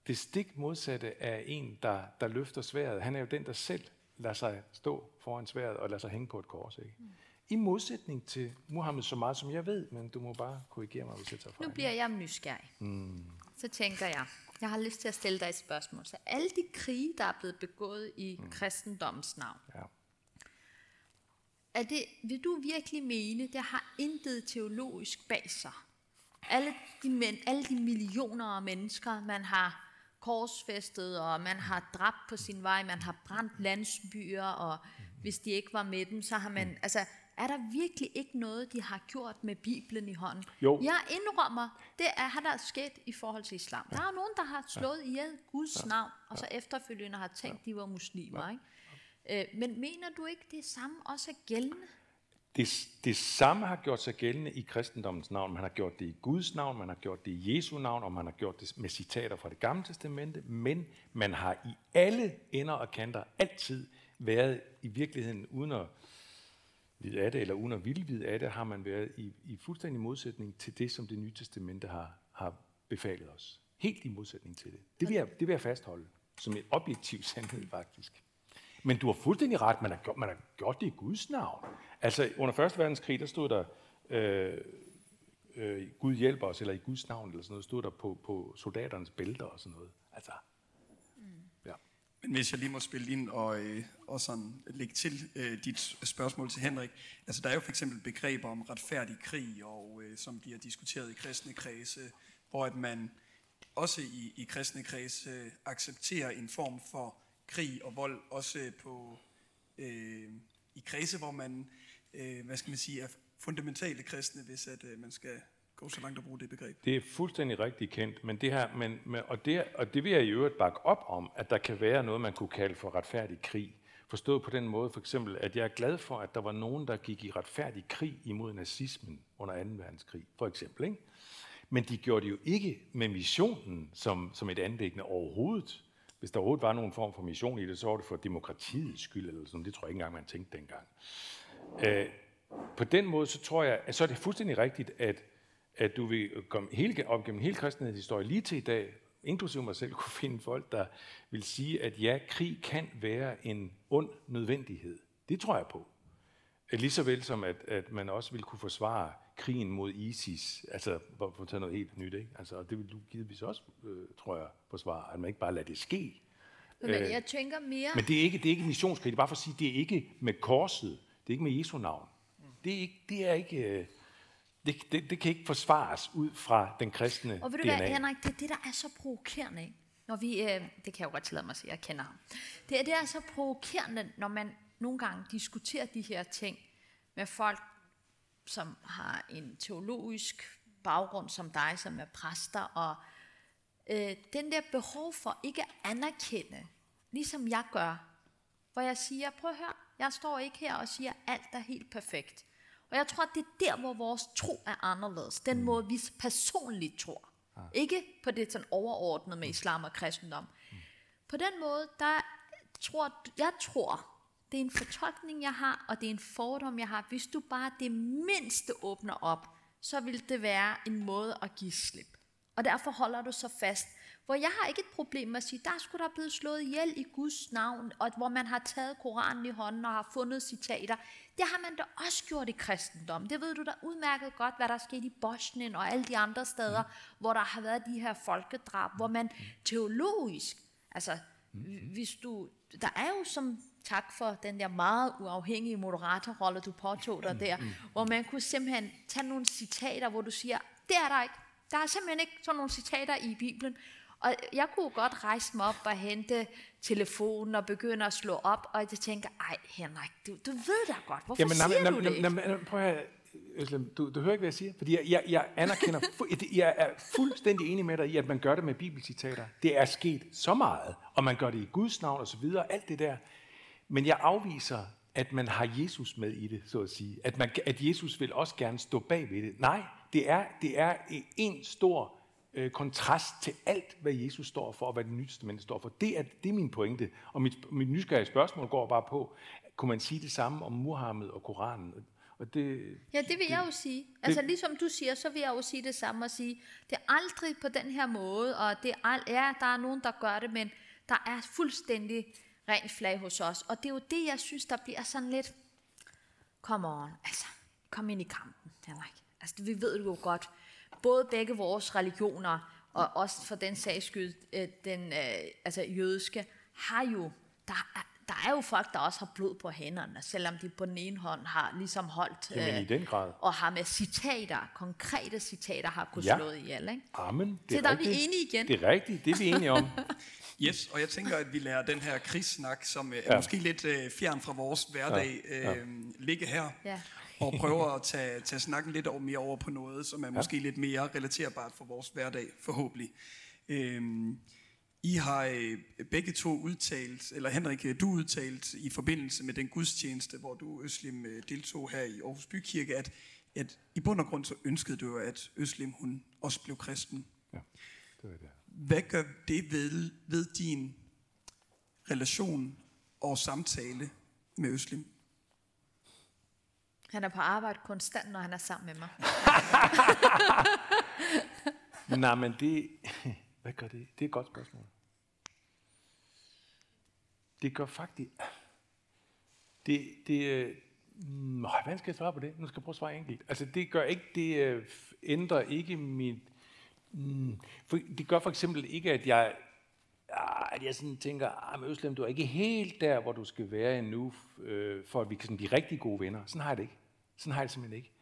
det stik modsatte af en, der, der løfter sværet. Han er jo den, der selv lader sig stå foran sværet og lader sig hænge på et kors. Ikke? Mm. I modsætning til Muhammed så meget, som jeg ved, men du må bare korrigere mig, hvis jeg tager fejl. Nu bliver jeg nysgerrig. Mm. Så tænker jeg, jeg har lyst til at stille dig et spørgsmål. Så alle de krige, der er blevet begået i mm. kristendommens navn, Ja. er det, vil du virkelig mene, det har intet teologisk bag sig? alle de, men, alle de millioner af mennesker, man har korsfæstet, og man har dræbt på sin vej, man har brændt landsbyer, og hvis de ikke var med dem, så har man, altså, er der virkelig ikke noget, de har gjort med Bibelen i hånden? Jo. Jeg indrømmer, det er, har der sket i forhold til islam. Der er nogen, der har slået ihjel Guds navn, og så efterfølgende har tænkt, de var muslimer. Ikke? Øh, men mener du ikke, det samme også er gældende? Det, det samme har gjort sig gældende i kristendommens navn. Man har gjort det i Guds navn, man har gjort det i Jesu navn, og man har gjort det med citater fra det gamle testamente, men man har i alle ender og kanter altid været i virkeligheden uden at vide af det, eller uden at ville vide af det, har man været i, i fuldstændig modsætning til det, som det nye testamente har, har befalet os. Helt i modsætning til det. Det vil jeg, det vil jeg fastholde som en objektiv sandhed faktisk. Men du har fuldstændig ret, man har gjort, man har gjort det i Guds navn. Altså under 1. verdenskrig, der stod der, øh, øh, Gud hjælper os, eller i Guds navn, eller sådan noget, stod der på, på soldaternes bælter og sådan noget. Altså. Men hvis jeg lige må spille ind og, øh, og sådan lægge til øh, dit spørgsmål til Henrik. Altså der er jo for eksempel begreber om retfærdig krig, og øh, som bliver diskuteret i kristne kredse, hvor at man også i, i kristne kredse øh, accepterer en form for krig og vold, også på øh, i kredse, hvor man, øh, hvad skal man sige, er fundamentale kristne, hvis at øh, man skal gå så langt at bruge det begreb. Det er fuldstændig rigtigt kendt, men det her, men, men, og, det, og det vil jeg i øvrigt bakke op om, at der kan være noget, man kunne kalde for retfærdig krig. Forstået på den måde, for eksempel, at jeg er glad for, at der var nogen, der gik i retfærdig krig imod nazismen under 2. verdenskrig, for eksempel. Ikke? Men de gjorde det jo ikke med missionen som, som et anlæggende overhovedet. Hvis der overhovedet var nogen form for mission i det, så var det for demokratiets skyld, eller sådan. det tror jeg ikke engang, man tænkte dengang. Øh, på den måde, så tror jeg, at så er det fuldstændig rigtigt, at, at du vil komme hele, op gennem hele kristenhedens historie lige til i dag, inklusive mig selv, kunne finde folk, der vil sige, at ja, krig kan være en ond nødvendighed. Det tror jeg på. Lige så vel som, at, at man også vil kunne forsvare krigen mod ISIS, altså for at tage noget helt nyt, ikke? Altså, det vil du givetvis også, øh, tror jeg, forsvare, at man ikke bare lader det ske. Men jeg tænker mere... Men det er ikke, det er ikke missionskrig, det er bare for at sige, det er ikke med korset, det er ikke med Jesu navn. Det er ikke, det er ikke, øh, det, det, det kan ikke forsvares ud fra den kristne Og ved du DNA. hvad, Henrik, det er det, der er så provokerende, ikke? Når vi, øh, det kan jeg jo godt tillade mig at sige, jeg kender ham. Det er, det er så provokerende, når man nogle gange diskuterer de her ting med folk, som har en teologisk baggrund som dig, som er præster, og øh, den der behov for ikke at anerkende, ligesom jeg gør, hvor jeg siger, prøv at høre, jeg står ikke her og siger, alt er helt perfekt. Og jeg tror, det er der, hvor vores tro er anderledes. Den mm. måde, vi personligt tror. Ja. Ikke på det sådan overordnede med islam og kristendom. Mm. På den måde, der tror jeg tror, det er en fortolkning, jeg har, og det er en fordom, jeg har. Hvis du bare det mindste åbner op, så vil det være en måde at give slip. Og derfor holder du så fast. Hvor jeg har ikke et problem med at sige, der skulle der blevet slået ihjel i Guds navn, og hvor man har taget Koranen i hånden og har fundet citater. Det har man da også gjort i kristendom. Det ved du da udmærket godt, hvad der er sket i Bosnien og alle de andre steder, mm. hvor der har været de her folkedrab, hvor man teologisk, altså hvis du, der er jo som tak for den der meget uafhængige moderatorrolle, du påtog dig der, hvor man kunne simpelthen tage nogle citater, hvor du siger, det er der ikke. Der er simpelthen ikke sådan nogle citater i Bibelen. Og jeg kunne godt rejse mig op og hente telefonen og begynde at slå op, og jeg tænker, ej Henrik, du, du ved da godt, hvorfor Jamen, siger nam, du nam, det nam, nam, prøv at Øslem, du, du hører ikke, hvad jeg siger? Fordi jeg, jeg, jeg anerkender, jeg er fuldstændig enig med dig i, at man gør det med bibelcitater. Det er sket så meget, og man gør det i Guds navn og så videre, alt det der. Men jeg afviser, at man har Jesus med i det, så at sige. At, man, at Jesus vil også gerne stå bag ved det. Nej, det er, det er en stor øh, kontrast til alt, hvad Jesus står for, og hvad det nye testamente står for. Det er, det er min pointe. Og mit, mit nysgerrige spørgsmål går bare på, kunne man sige det samme om Muhammed og Koranen? Og det, Ja, det vil jeg jo sige. Altså ligesom du siger, så vil jeg jo sige det samme og sige, det er aldrig på den her måde, og det er, ja, der er nogen, der gør det, men der er fuldstændig rent flag hos os. Og det er jo det, jeg synes, der bliver sådan lidt, come on, altså, kom ind i kampen, Henrik. Altså, vi ved det jo godt. Både begge vores religioner, og også for den sags skyld, øh, den øh, altså, jødiske, har jo, der er, der er jo folk, der også har blod på hænderne, selvom de på den ene hånd har ligesom holdt, Jamen, i den grad. og har med citater, konkrete citater, har kunnet Ja. slå ihjel. Ikke? Amen. Se, der er vi enige igen. Det er rigtigt, det er vi enige om. Yes, og jeg tænker, at vi lærer den her krigssnak, som øh, er Ja. måske lidt øh, fjern fra vores hverdag, øh, ligge her. Ja. Og prøver at tage, tage snakken lidt over, mere over på noget, som er måske lidt mere relaterbart for vores hverdag, forhåbentlig. Øhm, I har øh, begge to udtalt, eller Henrik, øh, du udtalt i forbindelse med den gudstjeneste, hvor du, Øslim, øh, deltog her i Aarhus Bykirke, at, at i bund og grund så ønskede du, at Øslim hun også blev kristen. Ja, det var det. Hvad gør det ved, ved din relation og samtale med Øslim? Han er på arbejde konstant, når han er sammen med mig. Nej, men det... Hvad gør det? Det er et godt spørgsmål. Det gør faktisk... Det, det, øh, Nå, hvordan skal jeg svare på det? Nu skal jeg prøve at svare enkelt. Altså, det gør ikke, det øh, ændrer ikke mit... Mm, for, det gør for eksempel ikke, at jeg, ah, at jeg sådan tænker, ah, men Øslem, du er ikke helt der, hvor du skal være endnu, øh, for at vi kan sådan blive rigtig gode venner. Sådan har jeg det ikke. Sådan har jeg det simpelthen ikke.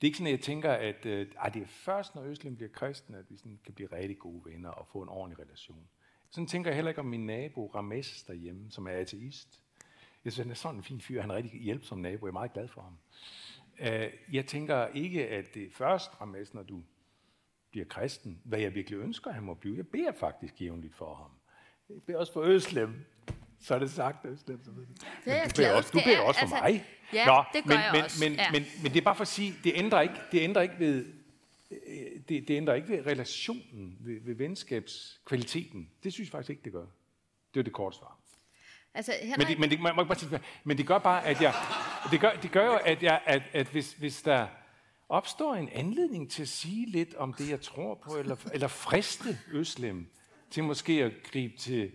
Det er ikke sådan, at jeg tænker, at øh, ah, det er først, når Øslem bliver kristen, at vi sådan kan blive rigtig gode venner og få en ordentlig relation. Sådan tænker jeg heller ikke om min nabo, Rames derhjemme, som er ateist. Jeg synes, han er sådan en fin fyr. Han er en rigtig hjælpsom nabo. Jeg er meget glad for ham. Uh, jeg tænker ikke, at det er først, Rames, når du bliver kristen, hvad jeg virkelig ønsker, han må blive. Jeg beder faktisk jævnligt for ham. Jeg beder også for Øslem. Så er det sagt. Det er jeg du beder også, du beder er- også for altså, mig. ja, det gør men, jeg men, også, Men, ja. men, men det er bare for at sige, det ændrer ikke, det ændrer ikke ved, det, det ændrer ikke ved relationen, ved, ved venskabskvaliteten. Det synes jeg faktisk ikke, det gør. Det er det korte svar. Altså, Men Henrik, det, men, det, jeg bare sige, men det gør bare, at jeg, det gør, det gør jo, at, jeg, at, at hvis, hvis der opstår en anledning til at sige lidt om det, jeg tror på, eller, eller friste Øslem til måske at gribe til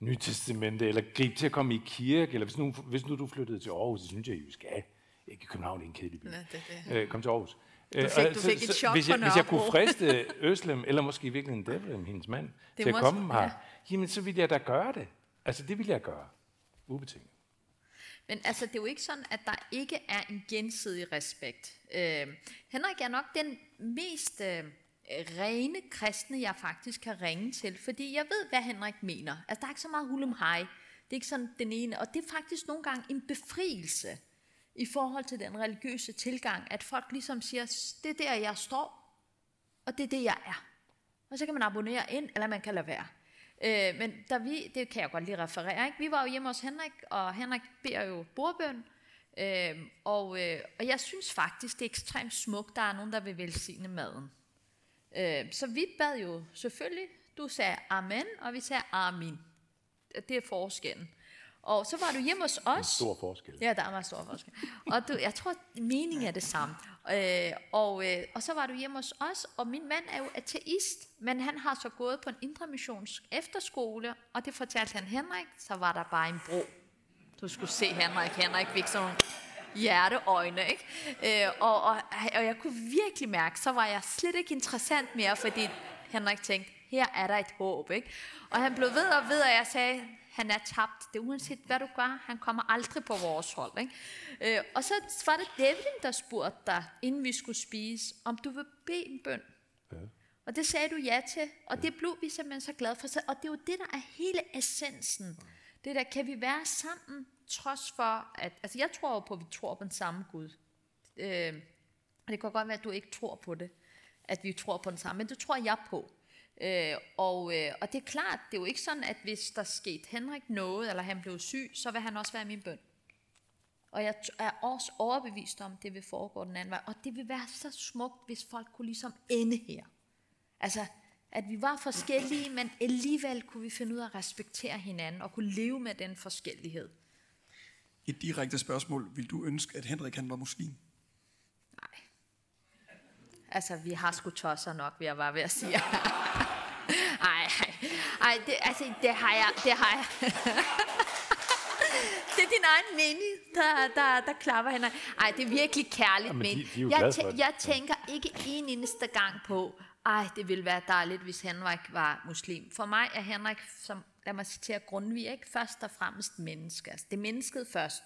Nytestamentet, eller gribe til at komme i kirke, eller hvis nu, hvis nu du flyttede til Aarhus, så synes jeg, at I skal. Ikke København, det er en kedelig by. Ja, det er Øh, kom til Aarhus. Du fik- du fik et chok hvis, jeg, hvis jeg kunne friste Øslem, eller måske i virkeligheden Devlem, hendes mand, Det til at komme her, ja. jamen så ville jeg da gøre det. Altså, det ville jeg gøre. Ubetinget. Men altså, det er jo ikke sådan, at der ikke er en gensidig respekt. Øh, Henrik er nok den mest øh, rene kristne, jeg faktisk kan ringe til, fordi jeg ved, hvad Henrik mener. Altså, der er ikke så meget hulum hej. Det er ikke sådan den ene, og det er faktisk nogle gange en befrielse i forhold til den religiøse tilgang, at folk ligesom siger, det er der, jeg står, og det er det, jeg er. Og så kan man abonnere ind, eller man kan lade være. Øh, men da vi, det kan jeg godt lige referere, ikke? vi var jo hjemme hos Henrik, og Henrik beder jo bordbøn, øh, og, øh, og jeg synes faktisk, det er ekstremt smukt, der er nogen, der vil velsigne maden. Øh, så vi bad jo selvfølgelig, du sagde amen, og vi sagde amen. Det er forskellen. Og så var du hjemme hos os. Stor forskel. Ja, der er meget stor forskel. Og du, jeg tror, meningen er det samme. Øh, og, øh, og så var du hjemme hos os, og min mand er jo ateist, men han har så gået på en indremissionsk efterskole, og det fortalte han Henrik, så var der bare en bro. Du skulle se Henrik. Henrik fik sådan nogle hjerteøjne, ikke? Øh, og, og, og jeg kunne virkelig mærke, så var jeg slet ikke interessant mere, fordi Henrik tænkte, her er der et håb, ikke? Og han blev ved og ved, og jeg sagde, han er tabt. Det er uanset, hvad du gør, han kommer aldrig på vores hold, ikke? Øh, og så var det Devlin, der spurgte dig, inden vi skulle spise, om du vil bede en bøn. Ja. Og det sagde du ja til, og det blev vi simpelthen så glade for. Og det er jo det, der er hele essensen. Det der, kan vi være sammen, trods for, at, altså jeg tror jo på, at vi tror på den samme Gud. Øh, det kan godt være, at du ikke tror på det, at vi tror på den samme, men det tror jeg på. Øh, og, øh, og det er klart, det er jo ikke sådan, at hvis der skete Henrik noget, eller han blev syg, så vil han også være min bøn. Og jeg er også overbevist om, at det vil foregå den anden vej. Og det vil være så smukt, hvis folk kunne ligesom ende her. Altså, at vi var forskellige, men alligevel kunne vi finde ud af at respektere hinanden, og kunne leve med den forskellighed. Et direkte spørgsmål. Vil du ønske, at Henrik han var muslim? Nej. Altså, vi har sgu tosser nok, vil jeg bare ved at sige. Ej, ej, det, altså, det har jeg, det har jeg. det er din egen mening, der, der, der klapper hende. Ej, det er virkelig kærligt Jamen, de- de jeg, tæ- jeg tænker ikke en eneste gang på, ej, det ville være dejligt, hvis Henrik var muslim. For mig er Henrik som lad mig citere Grundtvig, ikke? først og fremmest menneske. Altså det er mennesket først.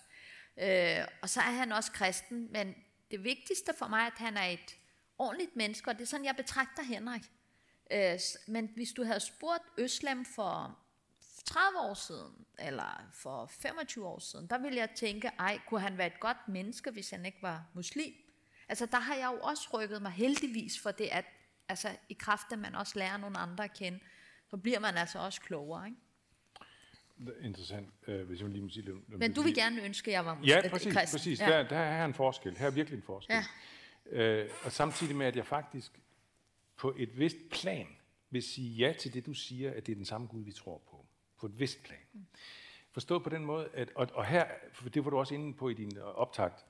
Øh, og så er han også kristen, men det vigtigste for mig er, at han er et ordentligt menneske, og det er sådan, jeg betragter Henrik. Øh, men hvis du havde spurgt Øslem for 30 år siden, eller for 25 år siden, der ville jeg tænke, ej, kunne han være et godt menneske, hvis han ikke var muslim? Altså, der har jeg jo også rykket mig heldigvis for det, at altså, i kraft af, man også lærer nogle andre at kende, så bliver man altså også klogere, ikke? Interessant, øh, hvis jeg lige må sige det. Men du vil gerne ønske, at jeg var Ja, præcis. præcis. Ja. Der, der er en forskel. Her er virkelig en forskel. Ja. Øh, og samtidig med, at jeg faktisk på et vist plan vil sige ja til det, du siger, at det er den samme Gud, vi tror på. På et vist plan. Mm. Forstået på den måde, at, og, og her, for det var du også inde på i din optakt,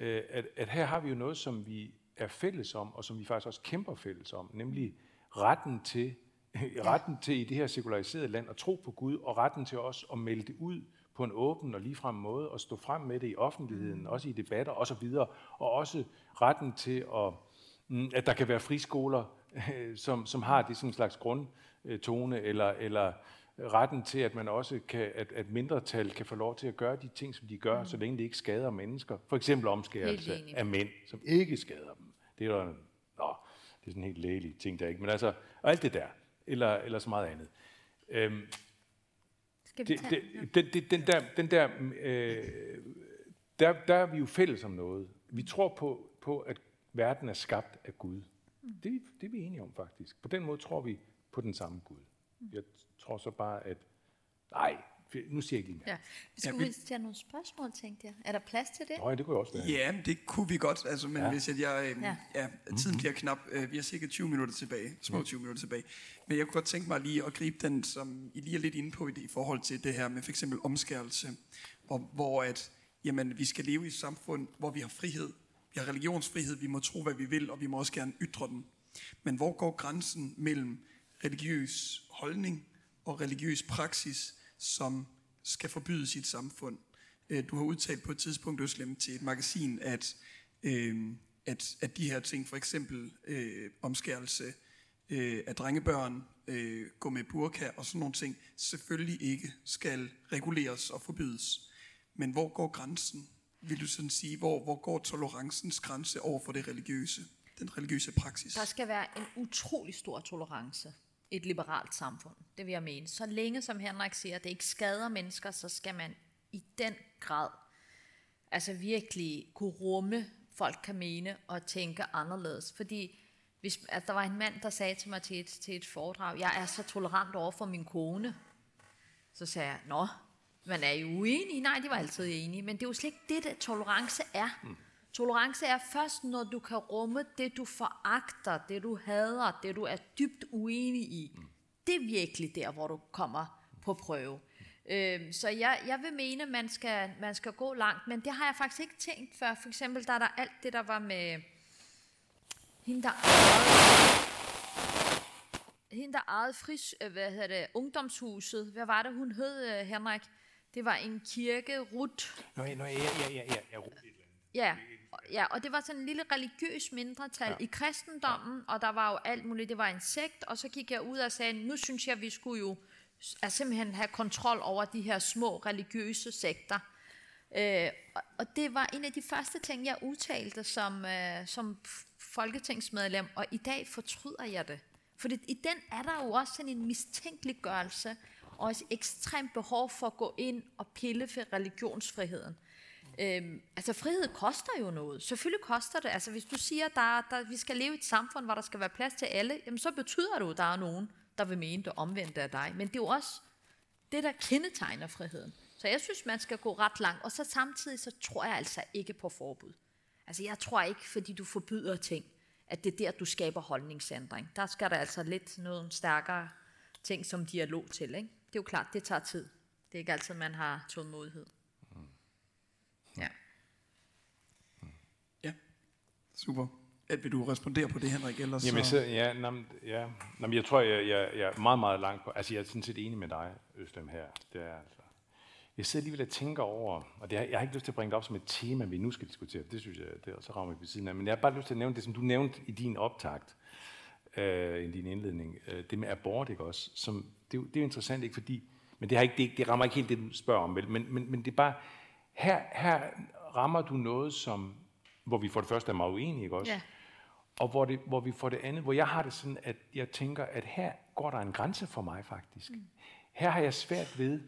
øh, at, at her har vi jo noget, som vi er fælles om, og som vi faktisk også kæmper fælles om, nemlig retten til, retten til i det her sekulariserede land at tro på Gud, og retten til også at melde det ud på en åben og ligefrem måde, og stå frem med det i offentligheden, mm. også i debatter osv., og også retten til, at, mm, at der kan være friskoler, som, som har det som en slags grundtone, eller, eller retten til, at man også kan, at, at mindretal kan få lov til at gøre de ting, som de gør, mm. så længe det ikke skader mennesker. For eksempel omskærelse af mænd, som ikke skader dem. Det er der, nå, det er sådan en helt lægelig ting der ikke, men altså, alt det der, eller, eller så meget andet. Øhm, Skal vi tage det, det, det, den der, den der, øh, der, der er vi jo fælles om noget. Vi tror på, på at verden er skabt af Gud. Mm. Det, det er vi enige om faktisk. På den måde tror vi på den samme Gud. Mm. Jeg tror så bare, at nej, nu siger jeg ikke lige mere. Ja. Vi skulle ja, vi... tage nogle spørgsmål, tænkte jeg. Er der plads til det? Nej, det kunne også være. Ja, det kunne vi godt, altså, men ja. hvis jeg, jeg ja. ja, tiden bliver knap, øh, vi har cirka 20 minutter tilbage, små 20 minutter tilbage, men jeg kunne godt tænke mig lige at gribe den, som I lige er lidt inde på i, det, i forhold til det her med for eksempel omskærelse, hvor, hvor at, jamen, vi skal leve i et samfund, hvor vi har frihed, vi har religionsfrihed, vi må tro, hvad vi vil, og vi må også gerne ytre den. Men hvor går grænsen mellem religiøs holdning og religiøs praksis, som skal forbydes i et samfund. Øh, du har udtalt på et tidspunkt, Øslem, til et magasin, at, øh, at, at de her ting, for eksempel øh, omskærelse øh, af drengebørn, øh, gå med burka og sådan nogle ting, selvfølgelig ikke skal reguleres og forbydes. Men hvor går grænsen, vil du sådan sige? Hvor, hvor går tolerancens grænse over for det religiøse, den religiøse praksis? Der skal være en utrolig stor tolerance et liberalt samfund. Det vil jeg mene. Så længe som Henrik siger, at det ikke skader mennesker, så skal man i den grad altså virkelig kunne rumme, folk kan mene og tænke anderledes. Fordi hvis, altså, der var en mand, der sagde til mig til et, til et foredrag, jeg er så tolerant over for min kone. Så sagde jeg, nå, man er I uenig. Nej, de var altid enige. Men det er jo slet ikke det, der tolerance er. Mm. Tolerance er først, når du kan rumme det, du foragter, det du hader, det du er dybt uenig i. Mm. Det er virkelig der, hvor du kommer på prøve. Øhm, så jeg, jeg vil mene, at man skal, man skal gå langt, men det har jeg faktisk ikke tænkt før. For eksempel, der er der alt det, der var med hende, der ejede, hende, der ejede fris, øh, hvad hedder det, ungdomshuset. Hvad var det, hun hed, øh, Henrik? Det var en kirke, Rut. Nå, ja, ja, ja, ja, ja, ja, Ja, ja, og det var sådan en lille religiøs mindretal ja. i kristendommen, og der var jo alt muligt. Det var en sekt, og så gik jeg ud og sagde, nu synes jeg, vi skulle jo at simpelthen have kontrol over de her små religiøse sekter. Øh, og det var en af de første ting, jeg udtalte som, øh, som folketingsmedlem, og i dag fortryder jeg det. For i den er der jo også sådan en mistænkeliggørelse, og et ekstremt behov for at gå ind og pille for religionsfriheden. Øhm, altså frihed koster jo noget. Selvfølgelig koster det. Altså hvis du siger, der, der vi skal leve i et samfund, hvor der skal være plads til alle, jamen så betyder det jo, at der er nogen, der vil mene det omvendte af dig. Men det er jo også det, der kendetegner friheden. Så jeg synes, man skal gå ret langt. Og så samtidig, så tror jeg altså ikke på forbud. Altså jeg tror ikke, fordi du forbyder ting, at det er der, du skaber holdningsændring. Der skal der altså lidt noget stærkere ting som dialog til. Ikke? Det er jo klart, det tager tid. Det er ikke altid, man har tålmodighed. Ja. Ja, super. At vil du respondere på det, Henrik? Ellers Jamen, så, ja, nam, ja, nam, jeg tror, jeg, jeg, jeg er meget, meget langt på. Altså, jeg er sådan set enig med dig, Østlem, her. Det er, altså, jeg sidder alligevel og tænker over, og det er, jeg har ikke lyst til at bringe det op som et tema, vi nu skal diskutere. Det synes jeg, det er så rammer vi siden af. Men jeg har bare lyst til at nævne det, som du nævnte i din optakt, øh, i din indledning. Øh, det med abort, ikke også? Som, det, det er jo interessant, ikke? Fordi Men det, har ikke, det, det rammer ikke helt det, du spørger om, vel? Men, men, men det er bare, her, her rammer du noget, som, hvor vi for det første er meget uenige, ikke også? Ja. Og hvor, det, hvor vi får det andet, hvor jeg har det sådan, at jeg tænker, at her går der en grænse for mig faktisk. Mm. Her har jeg svært ved,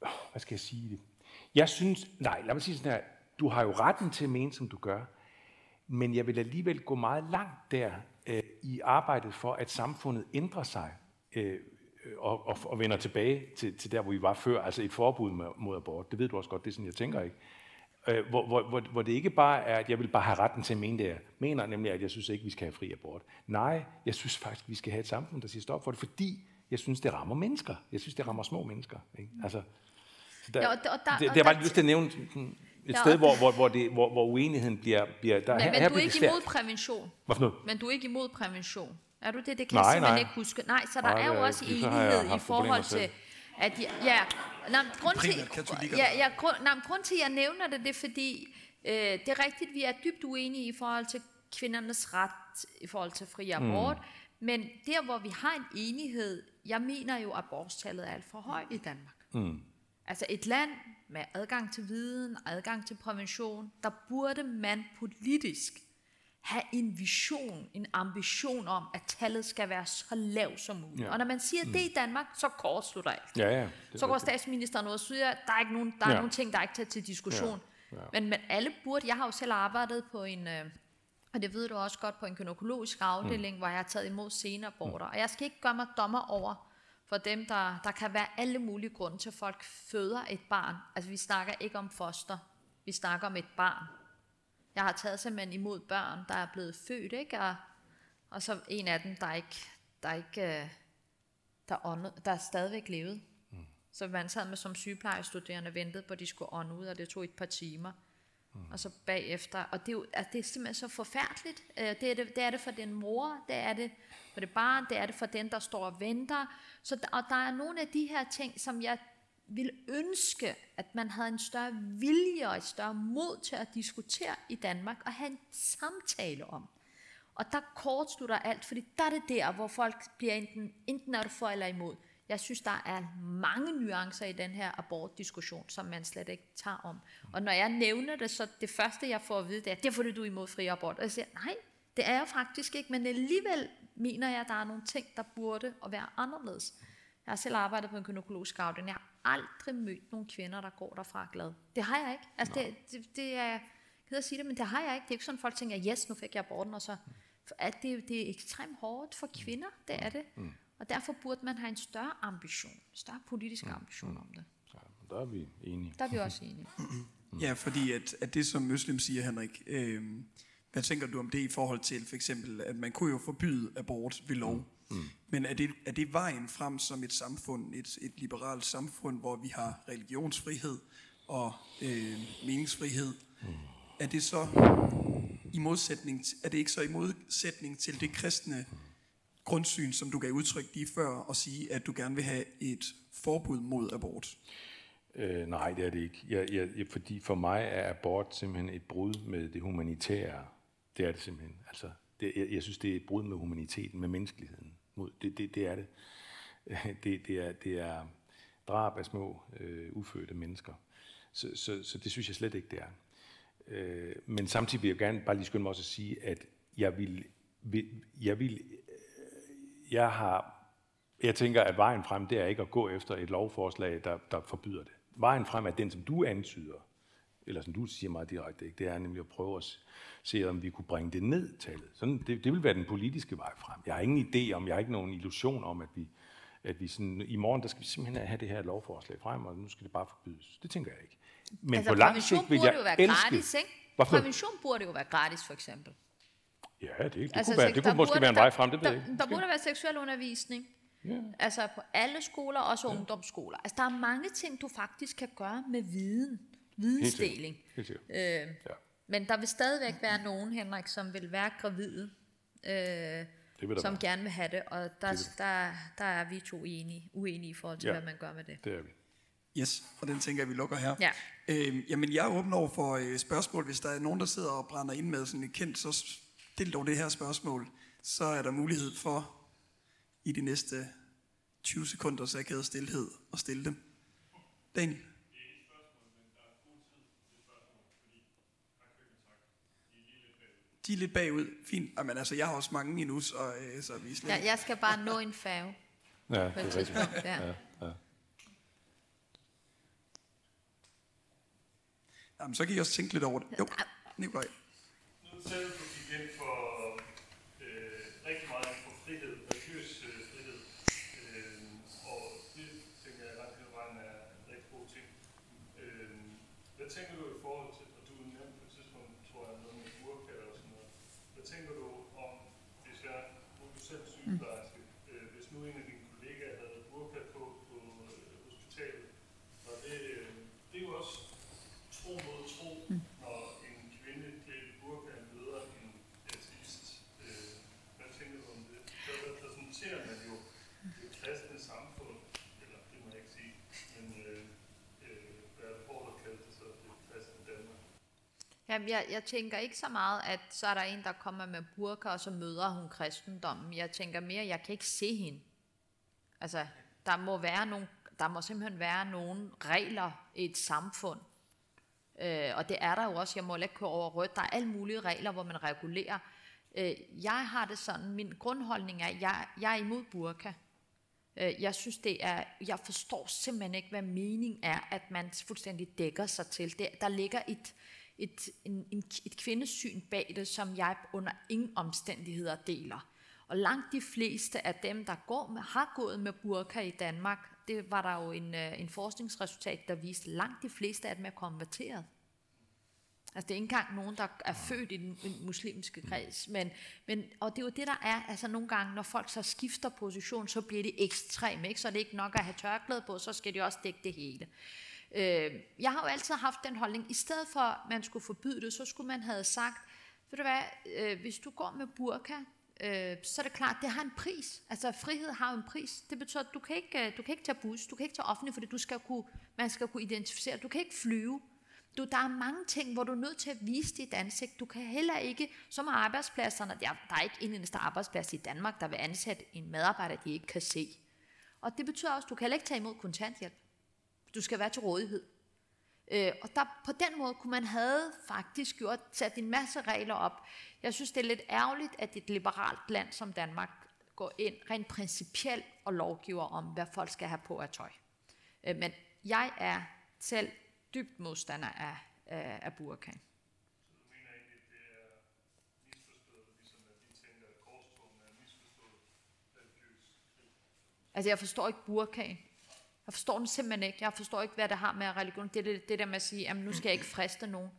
oh, hvad skal jeg sige det? Jeg synes, nej, lad mig sige sådan her, du har jo retten til at mene, som du gør, men jeg vil alligevel gå meget langt der øh, i arbejdet for, at samfundet ændrer sig øh, og, og, og vender tilbage til, til der, hvor vi var før, altså et forbud mod, abort. Det ved du også godt, det er sådan, jeg tænker ikke. Øh, hvor, hvor, hvor, hvor det ikke bare er, at jeg vil bare have retten til at mene det. Jeg mener nemlig, at jeg synes ikke, vi skal have fri abort. Nej, jeg synes faktisk, vi skal have et samfund, der siger stop for det, fordi jeg synes, det rammer mennesker. Jeg synes, det rammer små mennesker. Ikke? Altså, så der, Ja, og der- og der- det, det er bare der- lyst til at nævne sådan et Ja, sted, hvor, hvor, hvor, det, hvor, hvor uenigheden bliver... bliver der, Men, her, men her du er ikke imod prævention. Hvad for noget? Men du er ikke imod prævention. Er du det? Det kan Nej, jeg simpelthen nej. ikke huske. Nej, så der Nej, er jo også ikke. Jeg enighed i forhold selv. til, at ja, ja nej, grund til, ja, ja, grund, nej, grund til, at jeg nævner det, det er fordi, øh, det er rigtigt, vi er dybt uenige i forhold til kvindernes ret, i forhold til fri abort, mm. men der, hvor vi har en enighed, jeg mener jo, at abortstallet er alt for højt i Danmark. Mm. Altså et land med adgang til viden, adgang til prævention, der burde man politisk have en vision, en ambition om, at tallet skal være så lavt som muligt. Ja. Og når man siger mm. det i Danmark, så kortslutter alt. Ja, ja. er Så går statsministeren ud og siger, at der er ikke nogen, der er Ja. nogle ting, der er ikke taget til diskussion. Ja, ja. Men, men alle burde, jeg har jo selv arbejdet på en, øh, og det ved du også godt, på en gynækologisk afdeling, mm. hvor jeg har taget imod senaborter. Og jeg skal ikke gøre mig dommer over for dem, der, der kan være alle mulige grunde til, at folk føder et barn. Altså vi snakker ikke om foster, vi snakker om et barn. Jeg har taget simpelthen imod børn, der er blevet født, ikke? Og, og så en af dem, der ikke, der ikke, øh, der, åndede, der er stadigvæk levet. Mm. Så man sad med som sygeplejestuderende ventede på, at de skulle ånde ud, og det tog et par timer. Mm. Og så bagefter, og det er, jo, altså det er simpelthen så forfærdeligt. Øh, Det er det, det er det for den mor, det er det for det barn, det er det for den, der står og venter. Så og der er nogle af de her ting, som jeg ville ønske, at man havde en større vilje og et større mod til at diskutere i Danmark og have en samtale om. Og der kortslutter alt, fordi der er det der, hvor folk bliver enten, enten er du for eller imod. Jeg synes, der er mange nuancer i den her abortdiskussion, som man slet ikke tager om. Og når jeg nævner det, så det første, jeg får at vide, det er, det er fordi, du er imod fri abort. Og jeg siger, nej, det er jeg faktisk ikke, men alligevel mener jeg, at der er nogle ting, der burde at være anderledes. Jeg har selv arbejdet på en gynækologisk afdeling. Jeg har aldrig mødt nogle kvinder, der går derfra glad. Det har jeg ikke. Altså, det, det, det er, jeg at sige det, men det har jeg ikke. Det er ikke sådan, folk tænker, yes, nu fik jeg aborten, og så... At det, det er ekstremt hårdt for kvinder, det er det. Og derfor burde man have en større ambition, en større politisk ambition om det. Så, der er vi enige. Der er vi også enige. Ja, fordi at, at det, som Muslim siger, Henrik, øh, hvad tænker du om det i forhold til for eksempel, at man kunne jo forbyde abort ved lov, mm. Men er det, er det vejen frem som et samfund, et, et liberalt samfund, hvor vi har religionsfrihed og øh, meningsfrihed, mm. er det så i modsætning, er det ikke så i modsætning til det kristne grundsyn, som du gav udtryk lige før, og sige, at du gerne vil have et forbud mod abort? Øh, nej, det er det ikke. Jeg, jeg, jeg, fordi for mig er abort simpelthen et brud med det humanitære. Det er det simpelthen. Altså, det, jeg, jeg synes, det er et brud med humaniteten, med menneskeligheden. Mod, det, det, det er det. det. Det er, det er drab af små, øh, ufødte mennesker. Så, så, så det synes jeg slet ikke, det er. Øh, men samtidig vil jeg gerne bare lige skynde mig også at sige, at jeg vil, vil, jeg vil øh, jeg har jeg tænker, at vejen frem, det er ikke at gå efter et lovforslag, der, der forbyder det. Vejen frem er den, som du antyder, eller som du siger meget direkte, ikke? det er nemlig at prøve at se, om vi kunne bringe det ned tallet. Sådan, det, det vil være den politiske vej frem. Jeg har ingen idé om, jeg har ikke nogen illusion om, at vi, at vi sådan, i morgen, der skal vi simpelthen have det her lovforslag frem, og nu skal det bare forbydes. Det tænker jeg ikke. Men altså, på lang sigt vil burde jeg jo være elske... gratis, ikke? Hvad for noget? Prævention burde jo være gratis, for eksempel. Ja, det, det, Altså, kunne, være, det kunne måske burde- være en der- vej frem, det ved der, jeg ikke. Der burde være seksuel undervisning. Ja. Altså på alle skoler, også ja. ungdomsskoler. Altså der er mange ting, du faktisk kan gøre med viden. Vidensdeling. Helt sikkert. Øh, Ja. men der vil stadigvæk være nogen, Henrik, som vil være gravide, øh, Det vil der som være. gerne vil have det. Og der, der, der er vi to enige, uenige i forhold til, Ja. hvad man gør med det. Det er vi. Yes, og den tænker jeg, vi lukker her. Ja. Øhm, jamen, jeg er åben over for øh, spørgsmål. Hvis der er nogen, der sidder og brænder ind med sådan et kendt, så stil dog det her spørgsmål. Så er der mulighed for i de næste 20 sekunder sækket stillhed og stille dem. Daniel? De er lidt bagud. Fint. Jamen, altså, jeg har også mange endnu, så, øh, så vi slet Ja, jeg skal bare nå en færge Ja, det et er rigtigt. Ja. Ja, ja. Jamen, så kan I også tænke lidt over det. Jo, Nikolaj. Nu selv du gik ind for øh, rigtig meget ind for frihed, religiøs øh, frihed. Øh, og det tænker jeg langt hen ad vejen er en rigtig god ting. Øh, hvad tænker du i forhold til, og du nævnte på et tidspunkt, tror jeg, noget med burka og sådan noget. Hvad tænker du om, hvis jeg, nu er du selv sygeplejerske, øh, hvis nu en af dine kollegaer havde burka på på øh, hospitalet, og det, øh, det er jo også tro mod tro, når en kvinde klædt i burka møder en ateist. Øh, hvad tænker du om det? Så repræsenterer man jo det kristne samfund, eller det må jeg ikke sige, men øh, øh, Bertel Hårder kaldte det så det kristne Danmark. Jamen, jeg, jeg tænker ikke så meget, at så er der en, der kommer med burka, og så møder hun kristendommen. Jeg tænker mere, jeg kan ikke se hende. Altså, der må være nogle, der må simpelthen være nogle regler i et samfund. Øh, og det er der jo også. Jeg må ikke køre over rødt. Der er alle mulige regler, hvor man regulerer. Øh, jeg har det sådan, min grundholdning er, at jeg, jeg er imod burka. Øh, Jeg synes, det er, jeg forstår simpelthen ikke, hvad mening er, at man fuldstændig dækker sig til. Det, der ligger et, et, en, en, et kvindesyn bag det, som jeg under ingen omstændigheder deler. Og langt de fleste af dem, der går med, har gået med burka i Danmark, det var der jo en, øh, en forskningsresultat, der viste, langt de fleste af dem er konverteret. Altså det er ikke engang nogen, der er født i den, muslimske kreds. Men, men, og det er jo det, der er, altså nogle gange, når folk så skifter position, så bliver det ekstreme, ikke? Så er det ikke nok at have tørklæde på, så skal de også dække det hele. Øh, jeg har jo altid haft den holdning, i stedet for at man skulle forbyde det, så skulle man have sagt, ved du hvad, øh, hvis du går med burka, øh, så er det klart, det har en pris. Altså frihed har jo en pris. Det betyder, at du kan ikke, øh, du kan ikke tage bus, du kan ikke tage offentlig, fordi du skal kunne, man skal kunne identificere, du kan ikke flyve. Du, der er mange ting, hvor du er nødt til at vise dit ansigt. Du kan heller ikke, som arbejdspladserne, der, der er ikke en eneste arbejdsplads i Danmark, der vil ansætte en medarbejder, de ikke kan se. Og det betyder også, at du kan heller ikke tage imod kontanthjælp. Du skal være til rådighed. Øh, og der, på den måde kunne man have faktisk gjort, sat en masse regler op. Jeg synes, det er lidt ærgerligt, at et liberalt land som Danmark går ind rent principielt og lovgiver om, hvad folk skal have på af tøj. Øh, men jeg er selv dybt modstander af, af, af burka. Mener det er? Altså, jeg forstår ikke burkaen. Jeg forstår den simpelthen ikke. Jeg forstår ikke, hvad det har med religion. Det er det, det der med at sige, jamen nu skal jeg ikke friste nogen.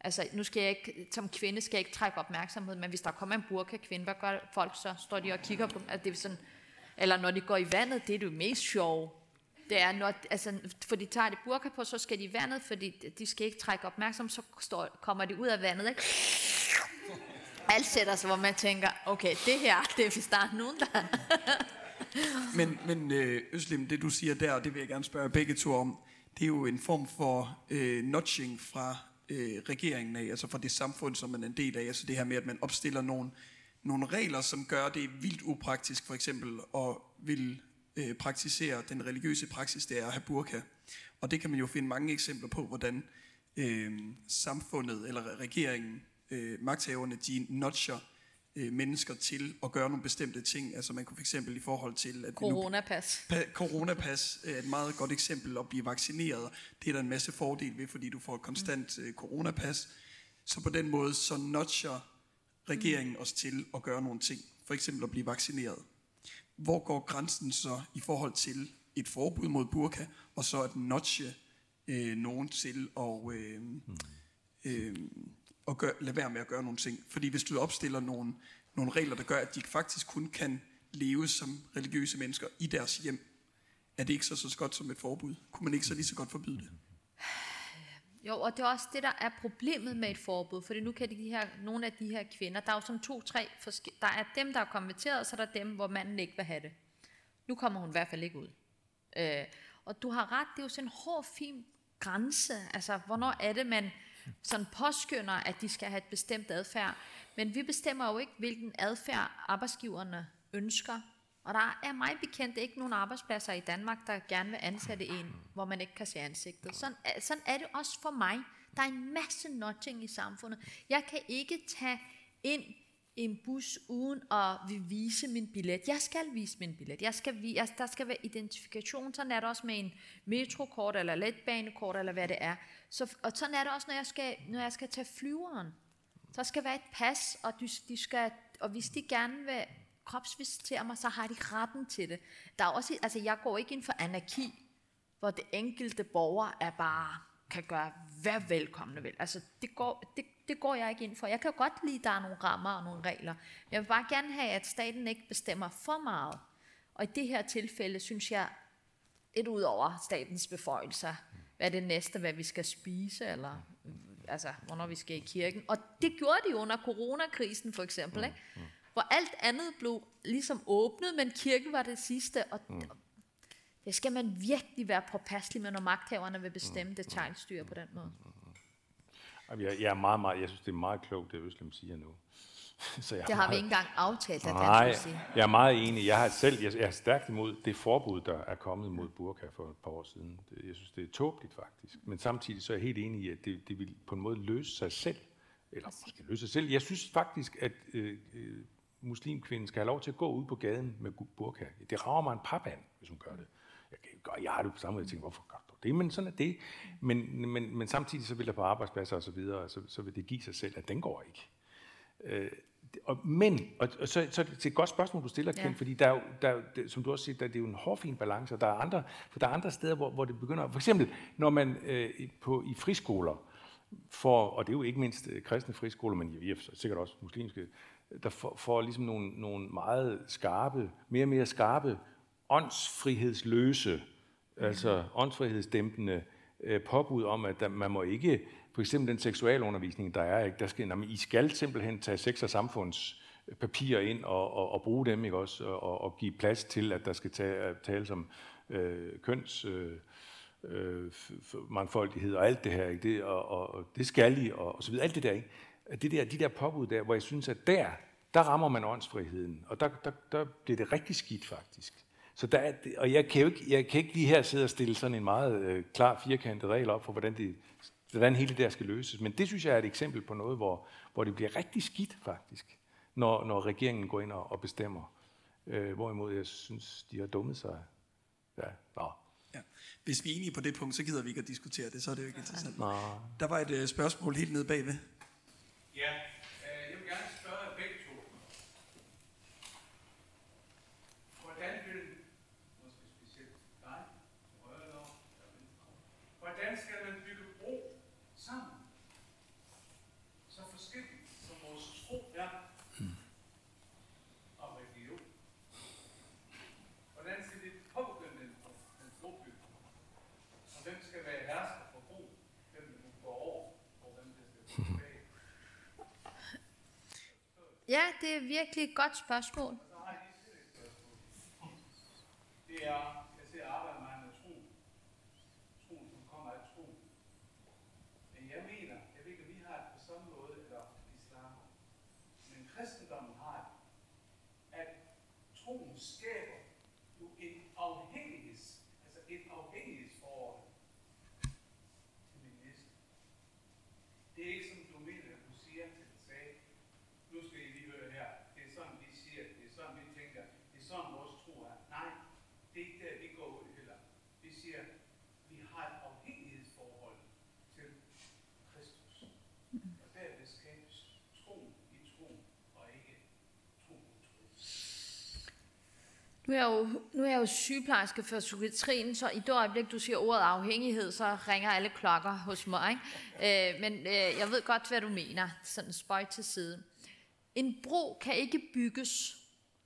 Altså, nu skal jeg ikke, som kvinde skal jeg ikke trække opmærksomhed, men hvis der kommer en burka-kvinde, hvad gør folk så? Står de og kigger på dem? Altså, det er sådan, eller når de går i vandet, det er det jo mest sjove. Det er, når, altså, for de tager det burka på, så skal de i vandet, fordi de skal ikke trække opmærksomhed, så står, kommer de ud af vandet, ikke? Alt sætter sig, hvor man tænker, okay, det her, det er hvis der er nogen, der... Men, men øh, Øslim, det du siger der, og det vil jeg gerne spørge begge to om, det er jo en form for øh, notching fra øh, regeringen af, altså fra det samfund, som man er en del af. Altså det her med, at man opstiller nogle, nogle regler, som gør det vildt upraktisk, for eksempel, at vil øh, praktisere den religiøse praksis, det er at have burka. Og det kan man jo finde mange eksempler på, hvordan øh, samfundet eller regeringen, øh, magthaverne, de notcher øh, mennesker til at gøre nogle bestemte ting. Altså man kunne fx i forhold til, at vi nu Coronapas. Pa- coronapas er et meget godt eksempel at blive vaccineret. Det er der en masse fordel ved, fordi du får et konstant øh, coronapas. Så på den måde, så nudger regeringen os til at gøre nogle ting. For eksempel at blive vaccineret. Hvor går grænsen så i forhold til et forbud mod burka, og så at nudge øh, nogen til at, øh, øh, at gør, lade være med at gøre nogle ting. Fordi hvis du opstiller nogle, nogle regler, der gør, at de faktisk kun kan leve som religiøse mennesker i deres hjem, er det ikke så, så godt som et forbud? Kunne man ikke så lige så godt forbyde det? Jo, og det er også det, der er problemet med et forbud, fordi nu kan de her, nogle af de her kvinder, der er jo som to-tre forskellige, der er dem, der er konverteret, og så er der dem, hvor manden ikke vil have det. Nu kommer hun i hvert fald ikke ud. Øh, og du har ret, det er jo sådan en hård, fin grænse, altså hvornår er det, man sådan påskynder, at de skal have et bestemt adfærd, men vi bestemmer jo ikke, hvilken adfærd arbejdsgiverne ønsker Og der er mig bekendt ikke nogen arbejdspladser i Danmark, der gerne vil ansætte en, hvor man ikke kan se ansigtet. Sådan, sådan er det også for mig. Der er en masse nudging i samfundet. Jeg kan ikke tage ind en bus uden at vil vise min billet. Jeg skal vise min billet. Jeg skal vi, altså, der skal være identifikation. Sådan er det også med en metrokort eller letbanekort eller hvad det er. Så, og sådan er det også, når jeg skal, når jeg skal tage flyveren. Så skal være et pas, og, de, de skal, og hvis de gerne vil kropsvisitere mig, så har de retten til det. Der er også, altså jeg går ikke ind for anarki, hvor det enkelte borger er bare kan gøre hvad velkomne vil. Altså det går, det, det går jeg ikke ind for. Jeg kan godt lide, at der er nogle rammer og nogle regler. Men jeg vil bare gerne have, at staten ikke bestemmer for meget. Og i det her tilfælde synes jeg, lidt ud over statens beføjelser, hvad er det næste, hvad vi skal spise, eller altså, hvornår vi skal i kirken. Og det gjorde de under coronakrisen for eksempel, ikke? hvor alt andet blev ligesom åbnet, men kirken var det sidste. Og det skal man virkelig være påpasselig med, når magthaverne vil bestemme detaljstyre på den måde. Jamen, Jeg, jeg er meget, meget, jeg synes, det er meget klogt, det Øslem siger nu. Så jeg Det har vi meget- ikke engang aftalt, at Nej, han sige. jeg er meget enig. Jeg har selv, jeg, jeg er stærkt imod det forbud, der er kommet mod burka for et par år siden. Jeg synes, det er tåbeligt faktisk. Men samtidig så er jeg helt enig i, at det, det vil på en måde løse sig selv. Eller måske løse sig selv. Jeg synes faktisk, at øh, øh, muslimkvinden skal have lov til at gå ud på gaden med burka. Det rager mig en papand, hvis hun gør det. Gøre, jeg har det på samme måde, jeg tænker, hvorfor gør du det? Men sådan er det. Men, men, men samtidig så vil der på arbejdspladser og så videre, så, så vil det give sig selv, at den går ikke. Øh, og, men, og, og så, så er det et godt spørgsmål, du stiller, Ken, Ja. fordi der er, der, er det, som du også siger, der, det er jo en hårfin balance, og der er andre, for der er andre steder, hvor, hvor det begynder, for eksempel, når man øh, i- på, i friskoler, får, og det er jo ikke mindst øh, kristne friskoler, men vi er sikkert også muslimske, der får, får ligesom nogle, nogle meget skarpe, mere og mere skarpe, åndsfrihedsløse, altså åndsfrihedsdæmpende øh, påbud om, at der, man må ikke, for eksempel den seksualundervisning, der er, ikke, der skal, jamen, I skal simpelthen tage sex- og samfundspapirer ind og, og, og bruge dem, ikke også, og, og, give plads til, at der skal tage, tales om øh, køns... Øh, øh, mangfoldighed og alt det her, ikke? Det, og, og, og det skal I, og, og så videre, alt det der, ikke? At Det der, de der påbud der, hvor jeg synes, at der, der rammer man åndsfriheden, og der, der, der bliver det rigtig skidt faktisk. Så der er, og jeg kan jo ikke, jeg kan ikke lige her sidde og stille sådan en meget øh, klar firkantet regel op for, hvordan, det, hvordan hele det der skal løses. Men det synes jeg er et eksempel på noget, hvor, hvor det bliver rigtig skidt faktisk, når, når regeringen går ind og, og bestemmer. Øh, hvorimod jeg synes, de har dummet sig. Ja, nå. Ja. Hvis vi er enige på det punkt, så gider vi ikke at diskutere det, så er det jo ikke interessant. Nå. Der var et øh, spørgsmål helt nede bagved. Ja, øh, jeg vil gerne spørge jer begge to. Hvordan vil, måske specielt dig, til højre lov, eller venstre, hvordan skal man bygge bro sammen? Så forskelligt som vores tro er og religion. Hvordan skal vi påbegynde en, en brobygning? Og hvem skal være hersker for bro? Hvem vil gå over, og hvem der skal gå tilbage? Ja, det er virkelig et godt spørgsmål. Det er, jeg ser arbejde meget med tro. Tro, som kommer af tro. Men jeg mener, jeg ved ikke, om vi har det på samme måde, eller islam. Men kristendommen har det, at troen skaber jo en afhængigheds, altså et afhængighedsforhold til min næste. Det er ikke som du mener, at du siger til dig sag, nu skal I lige høre her, det er sådan, vi siger, det er sådan, vi tænker, det er sådan, vores tro er. Nej, det er ikke der, vi går ud heller. Vi siger, vi har et afhængighedsforhold til Kristus. Og derved skabes tro i tro, og ikke tro i tro. Nu er, jeg jo, nu er jeg jo sygeplejerske for psykiatrien, så i det øjeblik, du siger ordet afhængighed, så ringer alle klokker hos mig. Ikke? Øh, men øh, jeg ved godt, hvad du mener. Sådan spøj til side. En bro kan ikke bygges,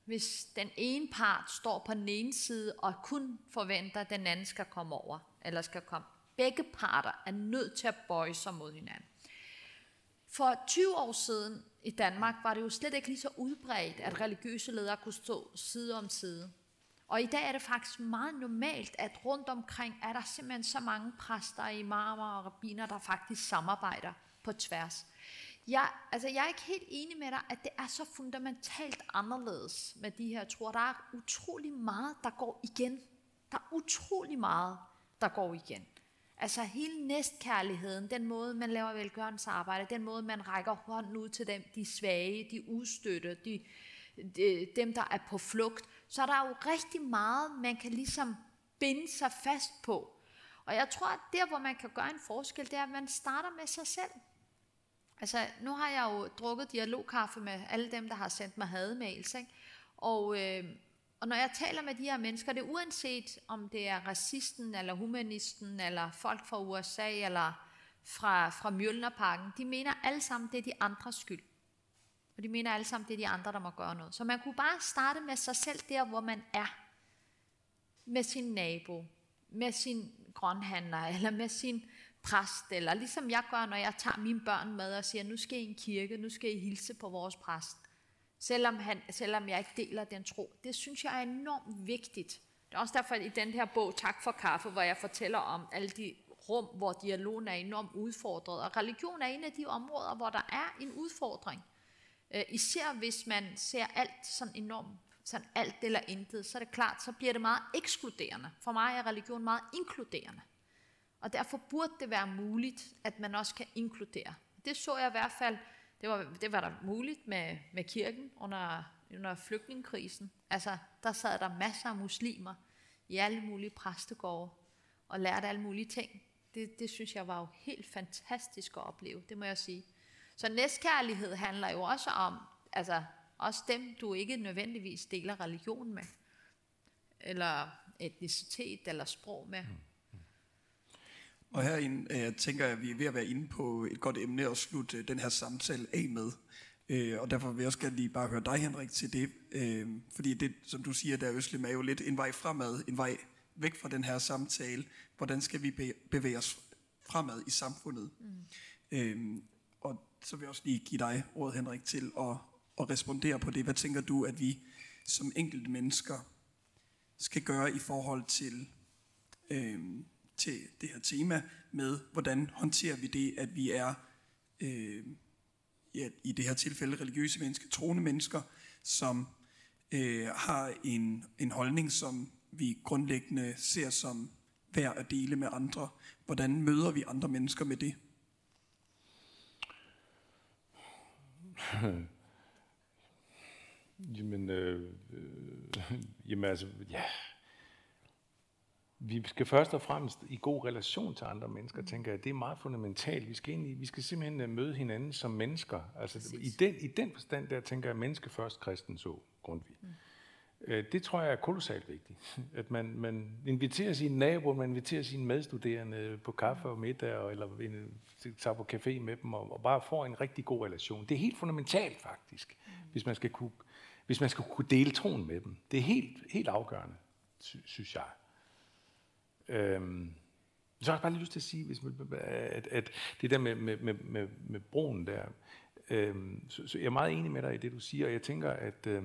hvis den ene part står på den ene side og kun forventer, at den anden skal komme over, eller skal komme. Begge parter er nødt til at bøje sig mod hinanden. For 20 år siden i Danmark var det jo slet ikke lige så udbredt, at religiøse ledere kunne stå side om side. Og i dag er det faktisk meget normalt, at rundt omkring er der simpelthen så mange præster, imamer og rabbiner, der faktisk samarbejder på tværs. Jeg, altså, jeg er ikke helt enig med dig, at det er så fundamentalt anderledes med de her tror. Der er utrolig meget, der går igen. Der er utrolig meget, der går igen. Altså hele næstkærligheden, den måde, man laver velgørensarbejde, den måde, man rækker hånden ud til dem, de svage, de udstøtte, de, de, dem, der er på flugt. Så er jo rigtig meget, man kan ligesom binde sig fast på. Og jeg tror, at der, hvor man kan gøre en forskel, det er, at man starter med sig selv. Altså, nu har jeg jo drukket dialogkaffe med alle dem, der har sendt mig hademails, ikke? Og, øh, og når jeg taler med de her mennesker, det er uanset om det er racisten, eller humanisten, eller folk fra USA, eller fra, fra Mjølnerparken, de mener alle sammen, det er de andres skyld. Og de mener alle sammen, det er de andre, der må gøre noget. Så man kunne bare starte med sig selv der, hvor man er. Med sin nabo, med sin grønhandler, eller med sin præst, eller ligesom jeg gør, når jeg tager mine børn med og siger, nu skal I i en kirke, nu skal I hilse på vores præst. Selvom, han, selvom jeg ikke deler den tro. Det synes jeg er enormt vigtigt. Det er også derfor i den her bog, Tak for kaffe, hvor jeg fortæller om alle de rum, hvor dialogen er enormt udfordret. Og religion er en af de områder, hvor der er en udfordring. Øh, især hvis man ser alt sådan enormt, sådan alt eller intet, så er det klart, så bliver det meget ekskluderende. For mig er religion meget inkluderende. Og derfor burde det være muligt, at man også kan inkludere. Det så jeg i hvert fald, det var, det var der muligt med, med kirken under, under flygtningekrisen. Altså, der sad der masser af muslimer i alle mulige præstegårde og lærte alle mulige ting. Det, det synes jeg var jo helt fantastisk at opleve, det må jeg sige. Så næstkærlighed handler jo også om, altså også dem, du ikke nødvendigvis deler religion med, eller etnicitet eller sprog med. Mm. Og herinde øh, tænker jeg, at vi er ved at være inde på et godt emne at slutte øh, den her samtale af med. Øh, og derfor vil jeg også gerne lige bare høre dig, Henrik, til det. Øh, fordi det, som du siger, der Øslim, er jo lidt en vej fremad, en vej væk fra den her samtale. Hvordan skal vi bevæge os fremad i samfundet? Mm. Øh, og så vil jeg også lige give dig ordet, Henrik, til at, at respondere på det. Hvad tænker du, at vi som enkelte mennesker skal gøre i forhold til... Øh, til det her tema med, hvordan håndterer vi det, at vi er, øh, ja, i det her tilfælde religiøse mennesker, troende mennesker, som øh, har en, en holdning, som vi grundlæggende ser som værd at dele med andre. Hvordan møder vi andre mennesker med det? jamen, øh, øh, jamen altså, ja, vi skal først og fremmest i god relation til andre mennesker, tænker jeg. Det er meget fundamentalt. Vi skal, egentlig, vi skal simpelthen øh, møde hinanden som mennesker. Altså, i, den, I den forstand der tænker jeg, menneske først, kristen så Grundtvig. Mm. Øh, det tror jeg er kolossalt vigtigt. At man, man inviterer sine naboer, man inviterer sine medstuderende på kaffe og middag, eller tager på café med dem, og, og bare får en rigtig god relation. Det er helt fundamentalt faktisk, mm. hvis, man skal kunne, hvis man skal kunne dele troen med dem. Det er helt, helt afgørende, synes jeg. Øhm, så har jeg bare lige lyst til at sige, hvis man, at, at det der med, med, med, med, med broen der, øhm, så, så jeg er meget enig med dig i det, du siger, og jeg tænker, at, øh,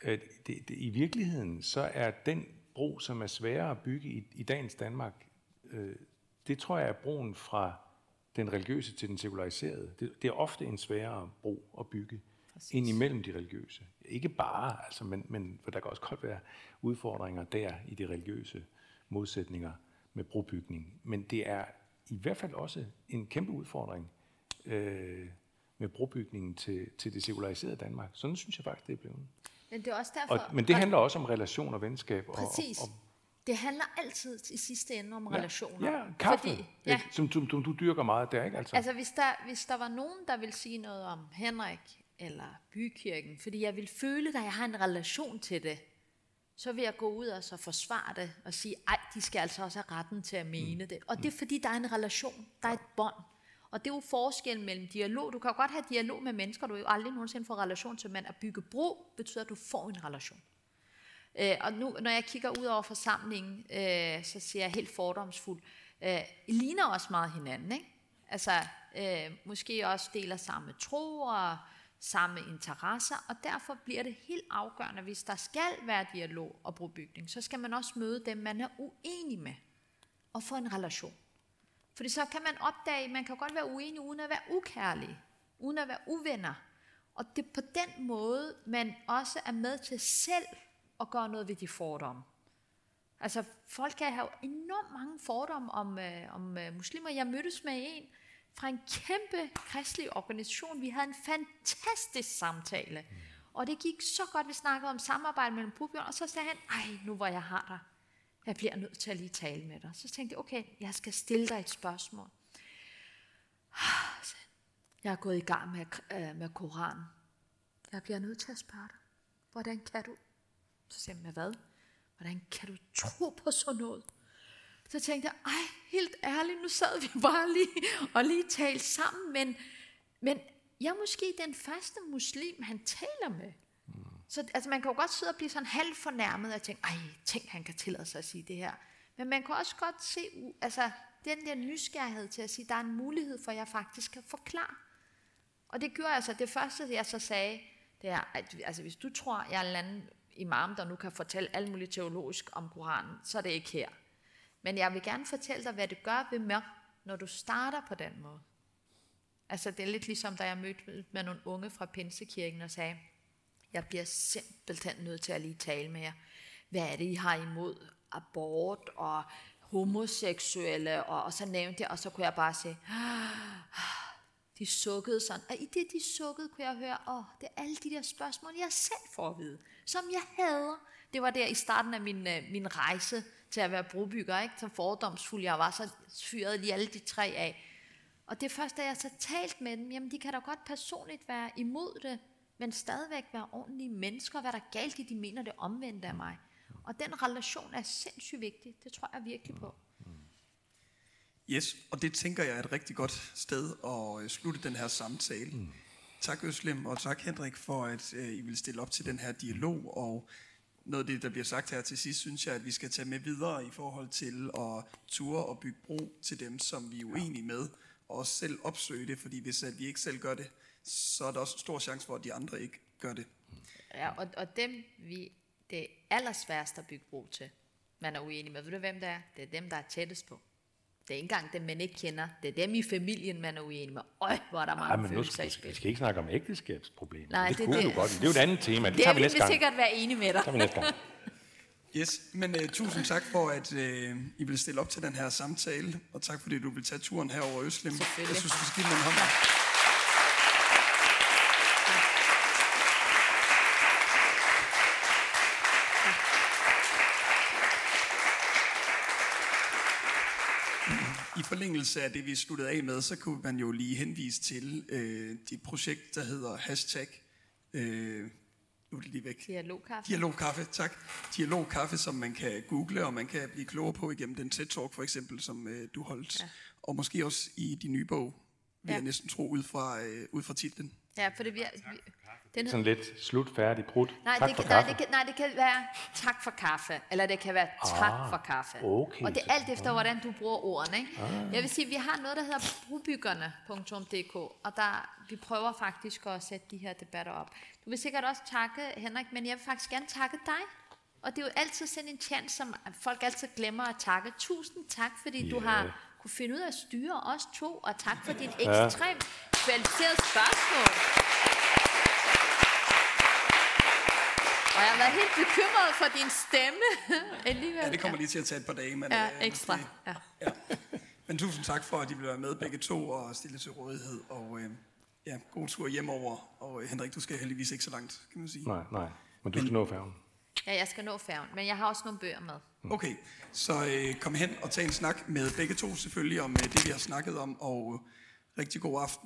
at det, det, i virkeligheden, så er den bro, som er sværere at bygge i, i dagens Danmark, øh, det tror jeg er broen fra den religiøse til den sekulariserede. Det, det er ofte en sværere bro at bygge Præcis. ind imellem de religiøse. Ikke bare, altså, men, men for der kan også godt være udfordringer der i det religiøse modsætninger med brobygning. Men det er i hvert fald også en kæmpe udfordring øh, med brobygningen til, til det sekulariserede Danmark. Sådan synes jeg faktisk, det er blevet. Men det er også derfor... Og, men det handler også om relation og venskab. Præcis. Og, og, det handler altid i sidste ende om ja, relationer. Ja, kaffe, Fordi, ja. Som, som, som du dyrker meget der, ikke? Altså, altså hvis, der, hvis der var nogen, der vil sige noget om Henrik eller bykirken, fordi jeg vil føle, at jeg har en relation til det, så vil jeg gå ud og så forsvare det og sige, ej, de skal altså også have retten til at mene mm. det. Og det er fordi, der er en relation, der er et bånd. Og det er jo forskellen mellem dialog. Du kan jo godt have dialog med mennesker, du vil jo aldrig nogensinde få relation til, men at bygge bro betyder, at du får en relation. Øh, og nu, når jeg kigger ud over forsamlingen, øh, så ser jeg helt fordomsfuld. Øh, I ligner også meget hinanden, ikke? Altså, øh, måske også deler samme tro og samme interesser, og derfor bliver det helt afgørende, hvis der skal være dialog og brobygning, så skal man også møde dem, man er uenig med, og få en relation. Fordi så kan man opdage, man kan godt være uenig uden at være ukærlig. uden at være uvenner. Og det er på den måde, man også er med til selv at gøre noget ved de fordomme. Altså, folk kan have enormt mange fordomme om, øh, om øh, muslimer. Jeg mødtes med en fra en kæmpe kristelig organisation. Vi havde en fantastisk samtale. Og det gik så godt, vi snakkede om samarbejde mellem brugere, og så sagde han, ej, nu hvor jeg har dig, jeg bliver nødt til at lige tale med dig. Så tænkte jeg, okay, jeg skal stille dig et spørgsmål. Jeg er gået i gang med, øh, med Koranen. Jeg bliver nødt til at spørge dig, hvordan kan du? Så siger jeg, med hvad? Hvordan kan du tro på sådan noget? Så tænkte jeg, ej, helt ærligt, nu sad vi bare lige og lige talte sammen, men, men jeg er måske den første muslim, han taler med. Så altså, man kan jo godt sidde og blive sådan halvt fornærmet og tænke, ej, tænk, han kan tillade sig at sige det her. Men man kan også godt se, altså, den der nysgerrighed til at sige, der er en mulighed for, at jeg faktisk kan forklare. Og det gjorde altså, det første, jeg så sagde, det er, at altså, hvis du tror, jeg er en anden imam, der nu kan fortælle alt muligt teologisk om Koranen, så er det ikke her. Men jeg vil gerne fortælle dig, hvad det gør ved mig, når du starter på den måde. Altså det er lidt ligesom, da jeg mødte med nogle unge fra Pinsekirken og sagde, jeg bliver simpelthen nødt til at lige tale med jer. Hvad er det, I har imod abort og homoseksuelle? Og, og så nævnte jeg, og så kunne jeg bare sige, ah, de sukkede sådan. Og i det, de sukkede, kunne jeg høre, åh, det er alle de der spørgsmål, jeg selv får at vide, som jeg hader. Det var der i starten af min, øh, min rejse til at være brobygger, ikke? Så fordomsfuld jeg var, så fyrede lige alle de tre af. Og det første, da jeg så talt med dem, jamen de kan da godt personligt være imod det, men stadigvæk være ordentlige mennesker, hvad der er galt i, de mener det omvendte af mig. Og den relation er sindssygt vigtig, det tror jeg virkelig på. Yes, og det tænker jeg er et rigtig godt sted at øh, slutte den her samtale. Mm. Tak Øslem, og tak Henrik for, at uh, I vil stille op til den her dialog, og noget af det, der bliver sagt her til sidst, synes jeg, at vi skal tage med videre i forhold til at ture og bygge bro til dem, som vi er uenige med, og også selv opsøge det, fordi hvis at vi ikke selv gør det, så er der også stor chance for, at de andre ikke gør det. Ja, og, og dem, vi, det er allersværest at bygge bro til, man er uenig med. Ved du, hvem det er? Det er dem, der er tættest på. Det er ikke engang dem, man ikke kender. Det er dem i familien, man er uenig med. Øj, hvor er der mange Nej, men nu skal, i vi skal ikke snakke om ægteskabsproblemer. Nej, det, det- kunne det- du godt. Det er jo et andet tema. Det, Det tager er vi næste vil gang. sikkert være enige med dig. Det tager vi næste gang. Yes, men uh, tusind tak for, at uh, I vil stille op til den her samtale, og tak fordi du vil tage turen her over Øslem. Jeg synes, vi skal give en hånd. Forlængelse af det, vi sluttede af med, så kunne man jo lige henvise til øh, det projekt, der hedder hashtag, øh, nu er det lige væk, Dialogkaffe. Dialogkaffe, tak. Dialogkaffe, som man kan google, og man kan blive klogere på igennem den TED-talk, for eksempel, som øh, du holdt. Ja. Og måske også i din nye bog, vil Ja. jeg næsten tro, ud fra, øh, ud fra titlen. Ja, for det bliver... Den Sådan lidt slut, færdig, brudt. Nej, tak det, for kan, nej, kaffe. det kan, nej, det kan være tak for kaffe, eller det kan være tak Ah, for kaffe. okay, og det er alt efter, hvordan du bruger ordene. Ikke? Ah. Jeg vil sige, vi har noget, der hedder brobyggerne.dk, og der, vi prøver faktisk at sætte de her debatter op. Du vil sikkert også takke Henrik, men jeg vil faktisk gerne takke dig. Og det er jo altid sådan en chance, som folk altid glemmer at takke. Tusind tak, fordi du Ja. har kunne finde ud af at styre os to, og tak for dit ekstremt kvalificerede spørgsmål. Og jeg har været helt bekymret for din stemme. Alligevel. Ja, det kommer lige til at tage et par dage, men, Ja, øh, ekstra. Ja. Ja. Men tusind tak for, at I vil være med begge to og stille til rådighed. Og øh, ja, god tur hjemover. Og øh, Henrik, du skal heldigvis ikke så langt, kan man sige. Nej, nej. Men du skal nå færgen. ja, jeg skal nå færgen, men jeg har også nogle bøger med. Okay, så øh, kom hen og tag en snak med begge to selvfølgelig om øh, det, vi har snakket om. Og øh, rigtig god aften.